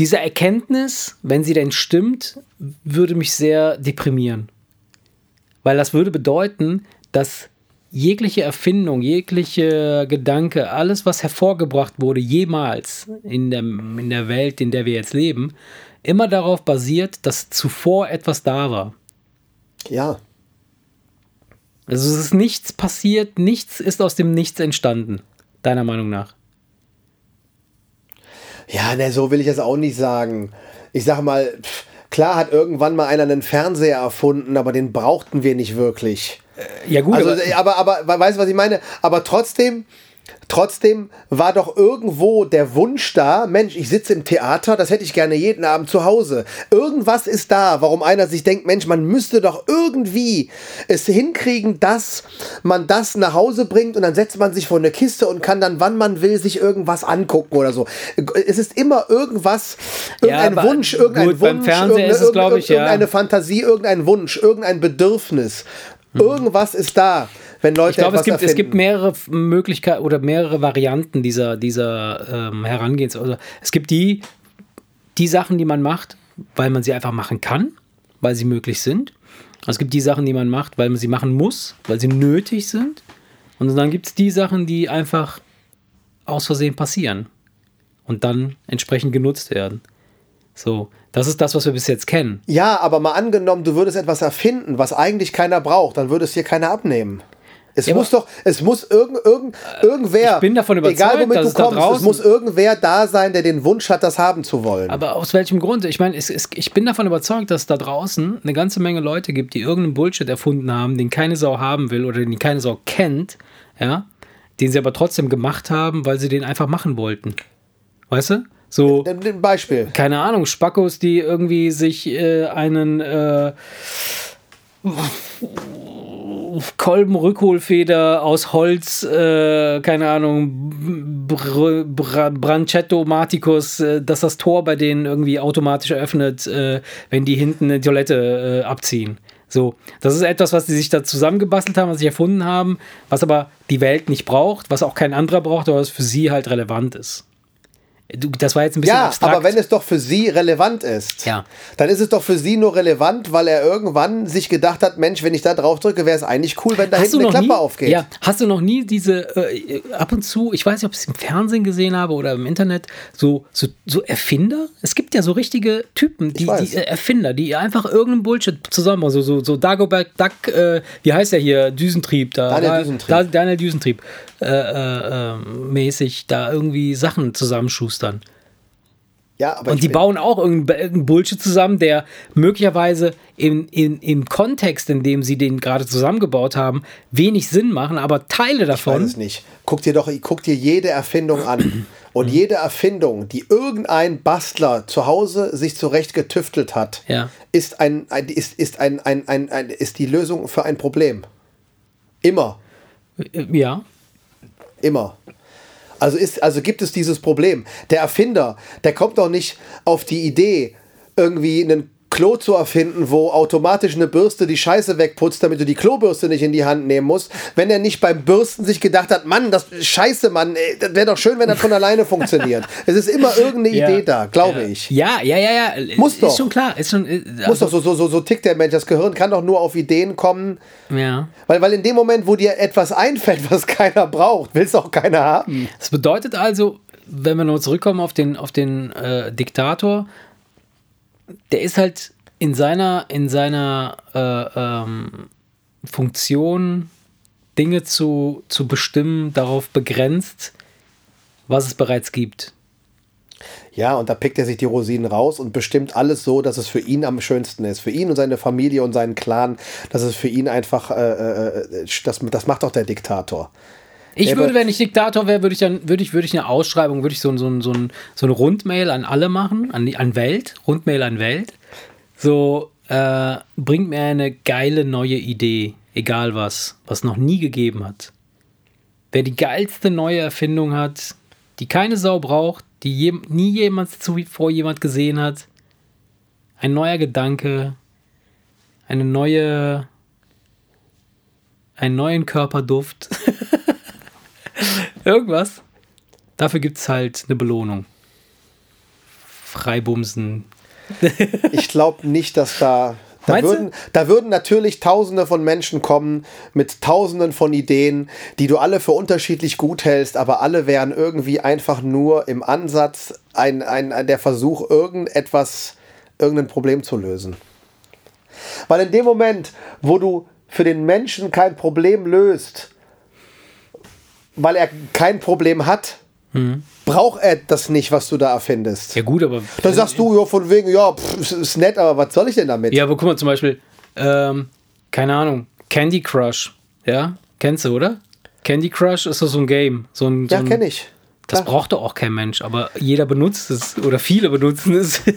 diese Erkenntnis, wenn sie denn stimmt, würde mich sehr deprimieren. Weil das würde bedeuten, dass jegliche Erfindung, jegliche Gedanke, alles, was hervorgebracht wurde, jemals in der, in der Welt, in der wir jetzt leben, immer darauf basiert, dass zuvor etwas da war. Ja. Also es ist nichts passiert, nichts ist aus dem Nichts entstanden, deiner Meinung nach. Ja, ne, so will ich es auch nicht sagen. Ich sag mal, pff, klar hat irgendwann mal einer einen Fernseher erfunden, aber den brauchten wir nicht wirklich. Ja gut, Also, aber, aber, aber, weißt du, was ich meine? Aber trotzdem, trotzdem war doch irgendwo der Wunsch da, Mensch, ich sitze im Theater, das hätte ich gerne jeden Abend zu Hause. Irgendwas ist da, warum einer sich denkt, Mensch, man müsste doch irgendwie es hinkriegen, dass man das nach Hause bringt und dann setzt man sich vor eine Kiste und kann dann, wann man will, sich irgendwas angucken oder so. Es ist immer irgendwas, irgendein aber Wunsch, irgendein gut, beim Wunsch, irgendeine, ist es, glaub ich, ja. irgendeine Fantasie, irgendein Wunsch, irgendein Bedürfnis. Hm. Irgendwas ist da, wenn Leute ich glaube, es gibt, es erfinden. gibt mehrere Möglichkeiten oder mehrere Varianten dieser, dieser ähm, Herangehens. Also es gibt die, die Sachen, die man macht, weil man sie einfach machen kann, weil sie möglich sind. Es gibt die Sachen, die man macht, weil man sie machen muss, weil sie nötig sind. Und dann gibt es die Sachen, die einfach aus Versehen passieren und dann entsprechend genutzt werden. So, das ist das, was wir bis jetzt kennen. Ja, aber mal angenommen, du würdest etwas erfinden, was eigentlich keiner braucht, dann würde es dir keiner abnehmen. Es Ja, muss doch, es muss irgend, irgend, irgendwer, ich bin davon überzeugt, egal womit dass du es da kommst, es draußen- muss irgendwer da sein, der den Wunsch hat, das haben zu wollen. Aber aus welchem Grund? Ich meine, es, es, ich bin davon überzeugt, dass es da draußen eine ganze Menge Leute gibt, die irgendeinen Bullshit erfunden haben, den keine Sau haben will oder den keine Sau kennt, ja, den sie aber trotzdem gemacht haben, weil sie den einfach machen wollten. Weißt du? So, Ein ein Beispiel. keine Ahnung, Spackos, die irgendwie sich äh, einen äh, Kolbenrückholfeder aus Holz, äh, keine Ahnung, Br Br Brancetto Maticus, äh, dass das Tor bei denen irgendwie automatisch eröffnet, äh, wenn die hinten eine Toilette äh, abziehen. So, das ist etwas, was sie sich da zusammengebastelt haben, was sie erfunden haben, was aber die Welt nicht braucht, was auch kein anderer braucht, aber was für sie halt relevant ist. Du, das war jetzt ein bisschen Ja, abstrakt. aber wenn es doch für sie relevant ist, Ja. dann ist es doch für sie nur relevant, weil er irgendwann sich gedacht hat, Mensch, wenn ich da drauf drücke, wäre es eigentlich cool, wenn da Hast hinten eine Klappe nie, aufgeht. Ja, hast du noch nie diese, äh, ab und zu, ich weiß nicht, ob ich es im Fernsehen gesehen habe oder im Internet, so, so, so Erfinder? Es gibt ja so richtige Typen, die, die äh, Erfinder, die einfach irgendeinen Bullshit zusammen, also so, so Dagobert Duck, äh, wie heißt der hier, Düsentrieb da. Daniel da, Düsentrieb. Da, Daniel Düsentrieb, äh, äh, äh, mäßig da irgendwie Sachen zusammenschustern. Ja, aber Und ich die bauen auch irgendeinen Bullshit zusammen, der möglicherweise in, in, im Kontext, in dem sie den gerade zusammengebaut haben, wenig Sinn machen, aber Teile weiß davon. es nicht. Guck dir doch, guck dir jede Erfindung an. Und jede Erfindung, die irgendein Bastler zu Hause sich zurecht getüftelt hat, Ja. ist, ein, ein, ist, ist, ein, ein, ein, ein, ist die Lösung für ein Problem. Immer. Äh, Ja. Immer. Also, ist, also gibt es dieses Problem. Der Erfinder, der kommt doch nicht auf die Idee, irgendwie einen Klo zu erfinden, wo automatisch eine Bürste die Scheiße wegputzt, damit du die Klobürste nicht in die Hand nehmen musst, wenn er nicht beim Bürsten sich gedacht hat, Mann, das Scheiße, Mann, das wäre doch schön, wenn das von alleine funktioniert. Es ist immer irgendeine Ja. Idee da, glaube ich. Ja, ja, ja, ja. Muss ist doch. schon klar. Ist schon, äh, Muss doch so, so, so, so tickt der Mensch. Das Gehirn kann doch nur auf Ideen kommen, Ja. weil, weil in dem Moment, wo dir etwas einfällt, was keiner braucht, will es auch keiner haben. Das bedeutet also, wenn wir noch zurückkommen auf den, auf den äh, Diktator, der ist halt in seiner, in seiner äh, ähm, Funktion, Dinge zu, zu bestimmen, darauf begrenzt, was es bereits gibt. Ja, und da pickt er sich die Rosinen raus und bestimmt alles so, dass es für ihn am schönsten ist. Für ihn und seine Familie und seinen Clan, dass es für ihn einfach, äh, äh, das, das macht doch der Diktator. Ich würde, wenn ich Diktator wäre, würde ich dann, würde ich, würde ich eine Ausschreibung, würde ich so, ein- so, so, ein, so eine Rundmail an alle machen, an, die, an Welt, Rundmail an Welt. So, äh, bringt mir eine geile neue Idee, egal was, was noch nie gegeben hat. Wer die geilste neue Erfindung hat, die keine Sau braucht, die je, nie jemand zuvor jemand gesehen hat, ein neuer Gedanke, eine neue, einen neuen Körperduft. Irgendwas. Dafür gibt es halt eine Belohnung. Freibumsen. Ich glaube nicht, dass da. Da Meinst du? würden, da würden natürlich Tausende von Menschen kommen mit Tausenden von Ideen, die du alle für unterschiedlich gut hältst, aber alle wären irgendwie einfach nur im Ansatz ein, ein, ein, der Versuch, irgendetwas, irgendein Problem zu lösen. Weil in dem Moment, wo du für den Menschen kein Problem löst, weil er kein Problem hat, braucht er das nicht, was du da erfindest. Ja gut, aber... Dann sagst du ja von wegen, ja, pff, ist- nett, aber was soll ich denn damit? Ja, aber guck mal zum Beispiel, ähm, keine Ahnung, Candy Crush. Ja, kennst du, oder? Candy Crush ist doch so ein Game. So ein, so Ja, kenne ich. Das Klar. braucht doch auch kein Mensch, aber jeder benutzt es oder viele benutzen es.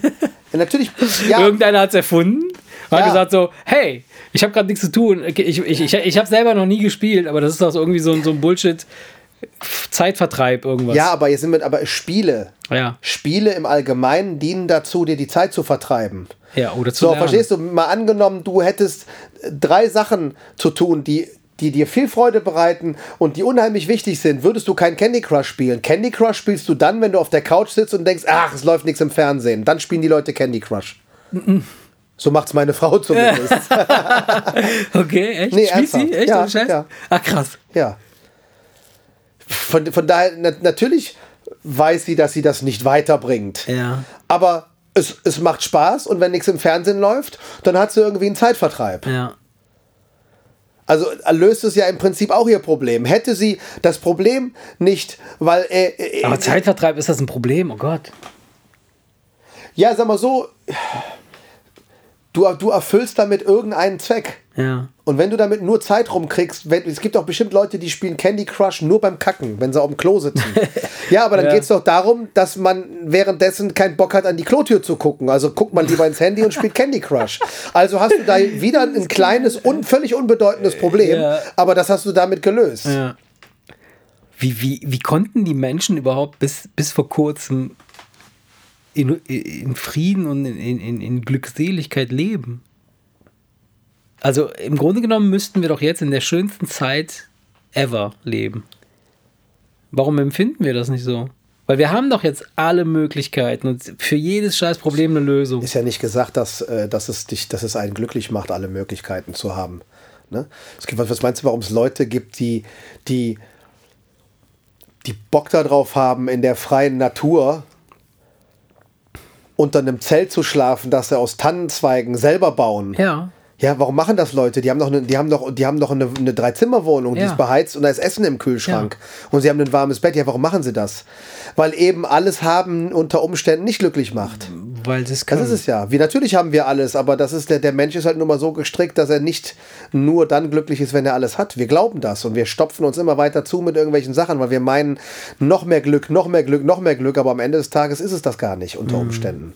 Ja, natürlich, ja, Irgendeiner hat es erfunden hat Ja. gesagt so, hey, ich habe gerade nichts zu tun. Ich, ich, ich, ich habe selber noch nie gespielt, aber das ist doch irgendwie so, ein- so ein Bullshit Zeitvertreib irgendwas. ja, aber jetzt sind wir, aber Spiele, Ja, Spiele im Allgemeinen dienen dazu, dir die Zeit zu vertreiben. ja oder zu So, lernen. verstehst du? Mal angenommen, du hättest äh, drei Sachen zu tun, die, die dir viel Freude bereiten und die unheimlich wichtig sind, würdest du kein Candy Crush spielen. Candy Crush spielst du dann, wenn du auf der Couch sitzt und denkst, ach, es läuft nichts im Fernsehen. Dann spielen die Leute Candy Crush. So macht's meine Frau zumindest. Okay, echt? Nee, Spielt sie? Echt? Ja, ja. Ach krass. Ja. Von, von daher, na, natürlich weiß sie, dass sie das nicht weiterbringt. Ja. Aber es, es macht Spaß und wenn nichts im Fernsehen läuft, dann hat sie irgendwie einen Zeitvertreib. Ja. Also löst es ja im Prinzip auch ihr Problem. Hätte sie das Problem nicht, weil. Äh, äh, Aber Zeitvertreib ist das ein Problem? Oh Gott. ja, sag mal so, du, du erfüllst damit irgendeinen Zweck. Ja. Und wenn du damit nur Zeit rumkriegst, wenn, es gibt auch bestimmt Leute, die spielen Candy Crush nur beim Kacken, wenn sie auf dem Klo sitzen. ja, aber dann Ja. geht es doch darum, dass man währenddessen keinen Bock hat, an die Klotür zu gucken. Also guckt man lieber ins Handy und spielt Candy Crush. Also hast du da wieder ein kleines, un, völlig unbedeutendes Problem, Ja. aber das hast du damit gelöst. Ja. Wie, wie, wie konnten die Menschen überhaupt bis, bis vor kurzem in, in Frieden und in, in, in Glückseligkeit leben? Also im Grunde genommen müssten wir doch jetzt in der schönsten Zeit ever leben. Warum empfinden wir das nicht so? Weil wir haben doch jetzt alle Möglichkeiten und für jedes scheiß Problem eine Lösung. Ist ja nicht gesagt, dass, äh, dass, es dich, dass es einen glücklich macht, alle Möglichkeiten zu haben. Ne? Es gibt, was, meinst du, warum es Leute gibt, die, die, die Bock darauf haben, in der freien Natur unter einem Zelt zu schlafen, das sie aus Tannenzweigen selber bauen? Ja. Ja, warum machen das Leute? Die haben doch eine, die haben doch, die haben doch eine, eine Dreizimmerwohnung, die Ja. ist beheizt und da ist Essen im Kühlschrank. Und sie haben ein warmes Bett. Ja, warum machen sie das? Weil eben alles haben unter Umständen nicht glücklich macht. Weil das Das kann. ist es ja. Wie natürlich haben wir alles, aber das ist der, der Mensch ist halt nur mal so gestrickt, dass er nicht nur dann glücklich ist, wenn er alles hat. Wir glauben das und wir stopfen uns immer weiter zu mit irgendwelchen Sachen, weil wir meinen, noch mehr Glück, noch mehr Glück, noch mehr Glück, aber am Ende des Tages ist es das gar nicht unter Umständen.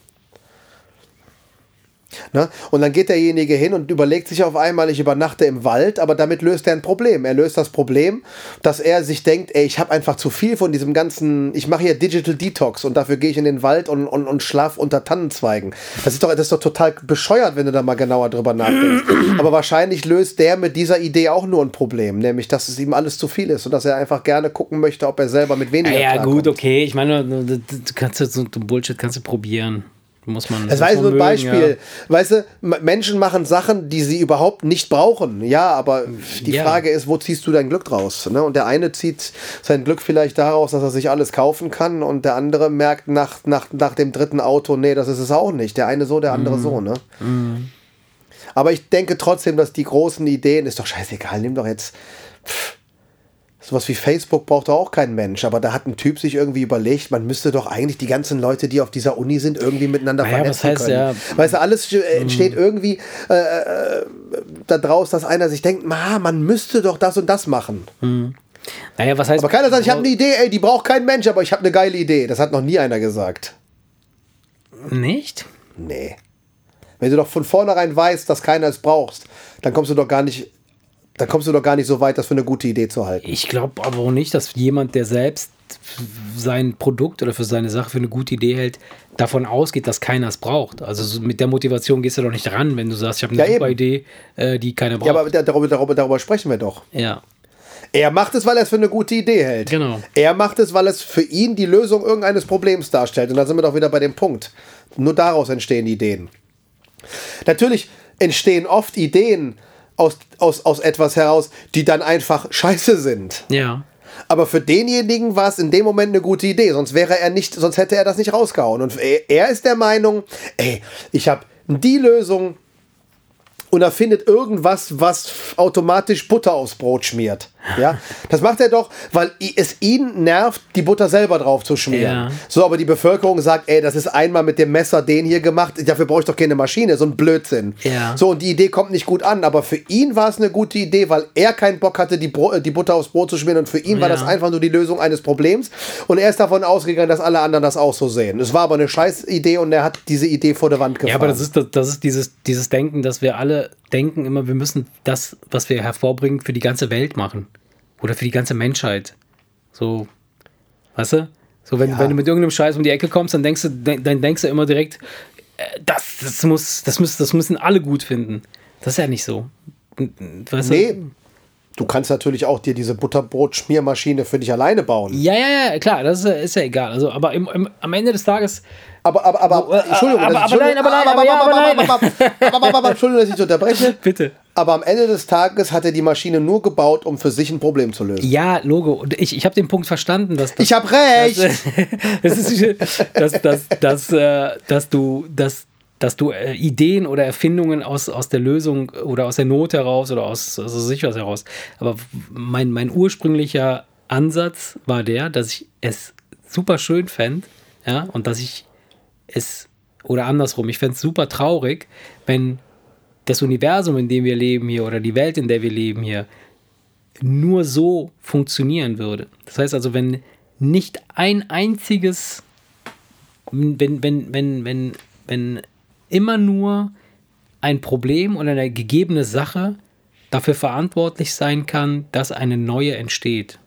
Ne? Und dann geht derjenige hin und überlegt sich auf einmal, ich übernachte im Wald, aber damit löst er ein Problem. Er löst das Problem, dass er sich denkt, ey, ich habe einfach zu viel von diesem ganzen, ich mache hier Digital Detox und dafür gehe ich in den Wald und, und, und schlaf unter Tannenzweigen. Das ist, doch, das ist doch total bescheuert, wenn du da mal genauer drüber nachdenkst. aber wahrscheinlich löst der mit dieser Idee auch nur ein Problem, nämlich, dass es ihm alles zu viel ist und dass er einfach gerne gucken möchte, ob er selber mit weniger ja, ja gut, okay. Ich meine, du, kannst so Bullshit kannst du probieren. Muss man. Das war nur ein Beispiel. Weißt du, Menschen machen Sachen, die sie überhaupt nicht brauchen. Ja, aber die Ja. Frage ist, wo ziehst du dein Glück draus? Ne? Und der eine zieht sein Glück vielleicht daraus, dass er sich alles kaufen kann und der andere merkt nach, nach, nach dem dritten Auto, nee, das ist es auch nicht. Der eine so, der andere so. Ne? Aber ich denke trotzdem, dass die großen Ideen, ist doch scheißegal, nimm doch jetzt. Pff, Sowas wie Facebook braucht doch auch kein Mensch, aber da hat ein Typ sich irgendwie überlegt, man müsste doch eigentlich die ganzen Leute, die auf dieser Uni sind, irgendwie miteinander Naja, vernetzen heißt können. ja- Weißt du, alles äh, entsteht irgendwie äh, äh, da draus, dass einer sich denkt, ma, man müsste doch das und das machen. Naja, was heißt. Aber keiner sagt, ich habe eine Idee, ey, die braucht kein Mensch, aber ich habe eine geile Idee. Das hat noch nie einer gesagt. Nicht? Nee. Wenn du doch von vornherein weißt, dass keiner es braucht, dann kommst du doch gar nicht, dann kommst du doch gar nicht so weit, das für eine gute Idee zu halten. Ich glaube aber auch nicht, dass jemand, der selbst sein Produkt oder für seine Sache für eine gute Idee hält, davon ausgeht, dass keiner es braucht. Also so mit der Motivation gehst du doch nicht ran, wenn du sagst, ich habe eine Ja, super eben. Idee, äh, die keiner braucht. Ja, aber da- darüber, darüber, darüber sprechen wir doch. ja. Er macht es, weil er es für eine gute Idee hält. Genau. Er macht es, weil es für ihn die Lösung irgendeines Problems darstellt. Und da sind wir doch wieder bei dem Punkt. Nur daraus entstehen Ideen. Natürlich entstehen oft Ideen aus, aus, aus etwas heraus, die dann einfach scheiße sind. Ja. Aber für denjenigen war es in dem Moment eine gute Idee, sonst wäre er nicht, sonst hätte er das nicht rausgehauen. Und er, er ist der Meinung, ey, ich habe die Lösung und er findet irgendwas, was automatisch Butter aufs Brot schmiert. Ja, das macht er doch, weil es ihn nervt, die Butter selber drauf zu schmieren. Ja. So, aber die Bevölkerung sagt, ey, das ist einmal mit dem Messer den hier gemacht, dafür brauche ich doch keine Maschine, so ein Blödsinn. Ja. So, und die Idee kommt nicht gut an, aber für ihn war es eine gute Idee, weil er keinen Bock hatte, die, Bro äh, die Butter aufs Brot zu schmieren und für ihn war Ja. das einfach nur die Lösung eines Problems und er ist davon ausgegangen, dass alle anderen das auch so sehen. Es war aber eine scheiß Idee und er hat diese Idee vor der Wand gefahren. Ja, aber das ist, das, das ist dieses, dieses Denken, dass wir alle denken immer, wir müssen das, was wir hervorbringen, für die ganze Welt machen. Oder für die ganze Menschheit. So, weißt du? So, wenn, Ja. wenn du mit irgendeinem Scheiß um die Ecke kommst, dann denkst du, dann denkst du immer direkt, äh, das, das muss, das muss, das müssen alle gut finden. Das ist ja nicht so. Weißt Nee. Du? Du kannst natürlich auch dir diese Butterbrot-Schmiermaschine für dich alleine bauen. Ja, ja, ja, klar, das ist, ja- ist ja egal. Also, aber im, im, am Ende des Tages, Aber, aber, aber, äh, Entschuldigung, aber- das- aber nein, aber nein, aber aber nein. aber, aber, aber, aber, Entschuldigung, dass ich unterbreche. bitte. Aber am Ende des Tages hat er die Maschine nur gebaut, um für sich ein Problem zu lösen. Ja, Logo. Und ich, ich habe den Punkt verstanden, dass das, Ich hab recht! das ist, dass, dass, dass, äh, dass du, dass, dass du äh, Ideen oder Erfindungen aus, aus der Lösung oder aus der Not heraus oder aus also sich was heraus. Aber mein, mein ursprünglicher Ansatz war der, dass ich es super schön fände, ja, und dass ich es, oder andersrum, ich fände es super traurig, wenn das Universum, in dem wir leben hier oder die Welt, in der wir leben hier, nur so funktionieren würde. Das heißt also, wenn nicht ein einziges, wenn, wenn, wenn, wenn, wenn immer nur ein Problem oder eine gegebene Sache dafür verantwortlich sein kann, dass eine neue entsteht.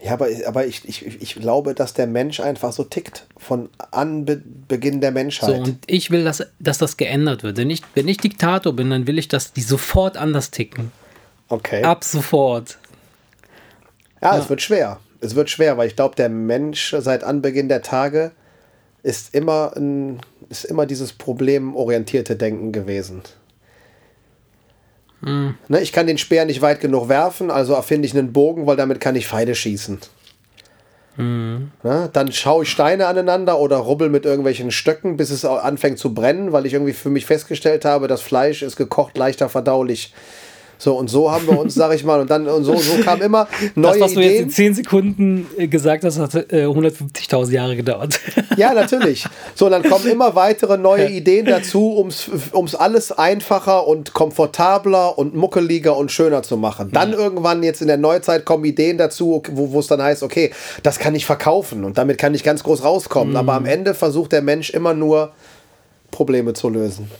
Ja, aber, aber ich, ich, ich glaube, dass der Mensch einfach so tickt. Von Anbeginn der So, Menschheit. und ich will, dass, dass das geändert wird. Wenn ich, wenn ich Diktator bin, dann will ich, dass die sofort anders ticken. okay. Ab sofort. Ja, es wird schwer. Es wird schwer, weil ich glaube, der Mensch seit Anbeginn der Tage ist immer, ein, ist immer dieses problemorientierte Denken gewesen. Ne, ich kann den Speer nicht weit genug werfen, also erfinde ich einen Bogen, weil damit kann ich Pfeile schießen. Ne? Dann schaue ich Steine aneinander oder rubbel mit irgendwelchen Stöcken, bis es anfängt zu brennen, weil ich irgendwie für mich festgestellt habe, das Fleisch ist gekocht leichter verdaulich. So, und so haben wir uns, sag ich mal, und dann, und so, so kam immer neue Das, was du jetzt in Ideen. 10 Sekunden äh, gesagt hast, hat äh, 150.000 Jahre gedauert. Ja, natürlich. So, und dann kommen immer weitere neue Ideen dazu, ums ums alles einfacher und komfortabler und muckeliger und schöner zu machen. Dann irgendwann jetzt in der Neuzeit kommen Ideen dazu, wo wo es dann heißt, okay, das kann ich verkaufen und damit kann ich ganz groß rauskommen. Aber am Ende versucht der Mensch immer nur Probleme zu lösen.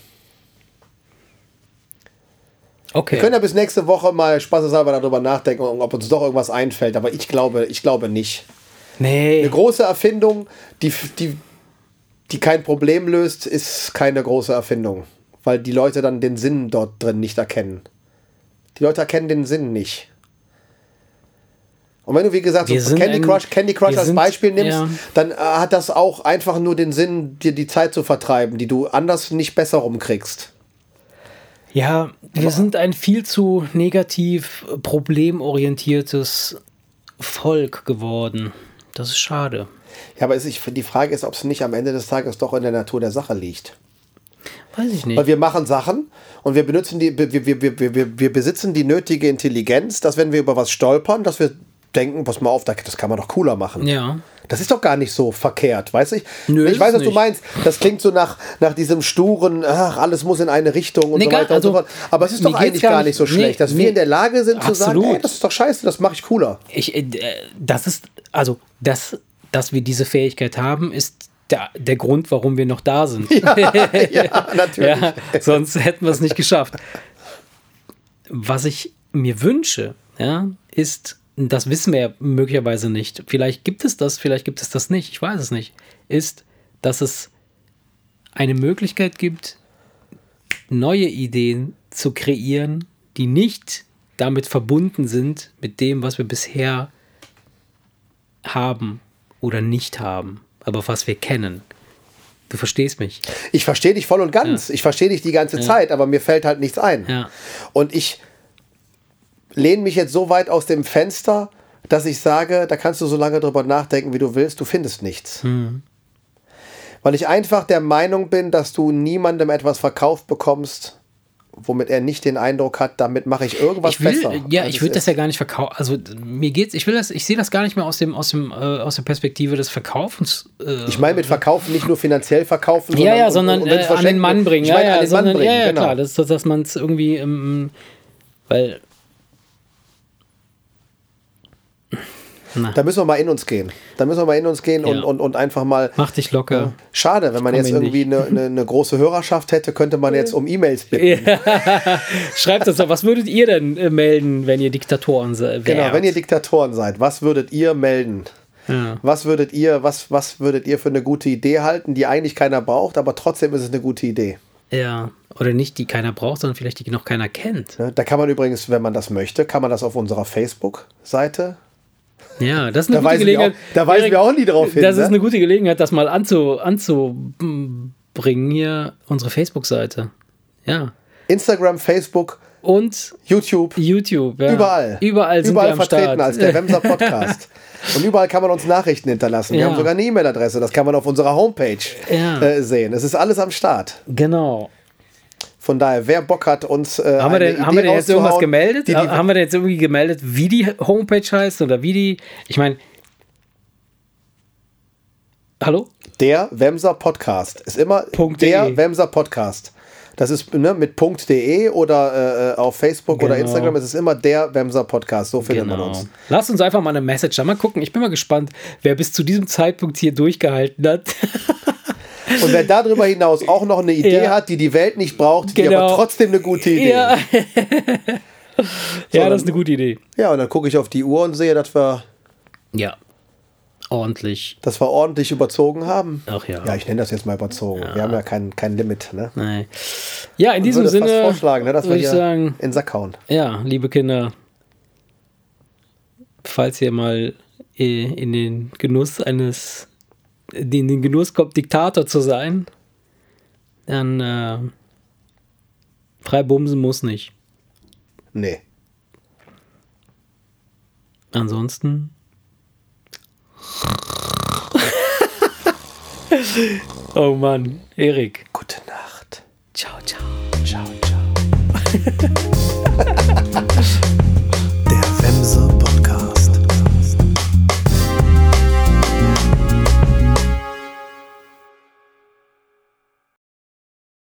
Okay. Wir können ja bis nächste Woche mal spaßeshalber darüber nachdenken, ob uns doch irgendwas einfällt. Aber ich glaube, ich glaube nicht. nee. Eine große Erfindung, die, die, die kein Problem löst, ist keine große Erfindung. Weil die Leute dann den Sinn dort drin nicht erkennen. Die Leute erkennen den Sinn nicht. Und wenn du, wie gesagt, so Candy Crush, Candy Crush als sind- Beispiel nimmst, ja. dann äh, hat das auch einfach nur den Sinn, dir die Zeit zu vertreiben, die du anders nicht besser rumkriegst. Ja, wir sind ein viel zu negativ problemorientiertes Volk geworden. Das ist schade. Ja, aber ist, die Frage ist, ob es nicht am Ende des Tages doch in der Natur der Sache liegt. Weiß ich nicht. Weil wir machen Sachen und wir benutzen die, wir, wir, wir, wir, wir, wir besitzen die nötige Intelligenz, dass wenn wir über was stolpern, dass wir denken, pass mal auf, da- das kann man doch cooler machen. Ja. Das ist doch gar nicht so verkehrt, weißt du? Nö, ich weiß, was du nicht. meinst. Das klingt so nach, nach diesem sturen, ach, alles muss in eine Richtung und Nee, so weiter und so also, fort. Aber es ist doch eigentlich gar gar nicht- nicht so nee, schlecht, dass nee. wir in der Lage sind zu sagen, Absolut. ey, das ist doch scheiße, das mache ich cooler. Ich, äh, das ist, also, das, dass wir diese Fähigkeit haben, ist der, der Grund, warum wir noch da sind. ja, natürlich. Ja, sonst hätten wir es nicht geschafft. Was ich mir wünsche, ja, ist, das wissen wir ja möglicherweise nicht. Vielleicht gibt es das, vielleicht gibt es das nicht. Ich weiß es nicht. Ist, dass es eine Möglichkeit gibt, neue Ideen zu kreieren, die nicht damit verbunden sind mit dem, was wir bisher haben oder nicht haben, aber was wir kennen. Du verstehst mich. Ich verstehe dich voll und ganz. Ich verstehe dich die ganze Zeit, aber mir fällt halt nichts ein. Ja. Und ich lehne mich jetzt so weit aus dem Fenster, dass ich sage, da kannst du so lange drüber nachdenken, wie du willst, du findest nichts. Weil ich einfach der Meinung bin, dass du niemandem etwas verkauft bekommst, womit er nicht den Eindruck hat, damit mache ich irgendwas ich will, besser. ja, ich würde das ist. ja gar nicht verkaufen. Also mir geht's, ich will das, ich sehe das gar nicht mehr aus dem, aus dem, äh, aus der Perspektive des Verkaufens. Äh, Ich meine mit verkaufen nicht nur finanziell verkaufen, ja, ja, und- sondern und wenn's äh, an den Mann bringen. Ich Ja, meine ja, an den sondern, Mann bringen, ja, ja genau. klar, das, dass man es irgendwie, ähm, weil Da müssen wir mal in uns gehen. Da müssen wir mal in uns gehen und, Ja. und, und einfach mal. mach dich locker. Schade, wenn man jetzt irgendwie eine, eine, eine große Hörerschaft hätte, könnte man jetzt um E-Mails bitten. Schreibt uns doch, was würdet ihr denn äh, melden, wenn ihr Diktatoren seid? Genau, wenn ihr Diktatoren seid, was würdet ihr melden? Ja. Was würdet ihr, was, was würdet ihr für eine gute Idee halten, die eigentlich keiner braucht, aber trotzdem ist es eine gute Idee. ja, oder nicht, die keiner braucht, sondern vielleicht die noch keiner kennt. Ne? Da kann man übrigens, wenn man das möchte, kann man das auf unserer Facebook-Seite. Ja, das ist eine Da gute Gelegenheit. auch- da weisen wir auch nie drauf hin, Das ne? ist eine gute Gelegenheit, das mal anzu, anzubringen hier, unsere Facebook-Seite. Ja. Instagram, Facebook, Und YouTube, YouTube. Ja. überall. Überall sind überall wir am vertreten Start. als der Wemser Podcast. Und überall kann man uns Nachrichten hinterlassen. Wir Ja. haben sogar eine E-Mail-Adresse, das kann man auf unserer Homepage Ja. äh, sehen. Es ist alles am Start. Genau. Von daher, wer Bock hat, uns. Äh, Haben wir, denn, haben wir denn jetzt irgendwas gemeldet? Die, die, haben wir denn jetzt irgendwie gemeldet, wie die Homepage heißt oder wie die. Ich meine. Hallo? Der Wemser Podcast. Ist immer Punkt der de. Wemser Podcast. Das ist ne, mit .de oder äh, auf Facebook oder Genau. Instagram ist es immer der Wemser Podcast. So findet man Genau. uns. Lass uns einfach mal eine Message da. Mal gucken. Ich bin mal gespannt, wer bis zu diesem Zeitpunkt hier durchgehalten hat. Und wer darüber hinaus auch noch eine Idee Ja. hat, die die Welt nicht braucht, die Genau. aber trotzdem eine gute Idee. ja. ja, dann- das ist eine gute Idee. Ja, und dann gucke ich auf die Uhr und sehe, dass wir, Ja. Ordentlich. dass wir ordentlich überzogen haben. Ach ja. Ja, ich nenne das jetzt mal überzogen. Wir haben ja kein, kein Limit. Ne? Nein. Ja, in Ich diesem würde fast Sinne vorschlagen, ne, dass wir würde ich hier sagen, in den Sack hauen. ja, liebe Kinder, falls ihr mal äh, in den Genuss eines, in den Genuss kommt, Diktator zu sein, dann äh, frei bumsen muss nicht. Nee. Ansonsten Oh Mann, Erik. Gute Nacht. Ciao, ciao. Ciao, ciao.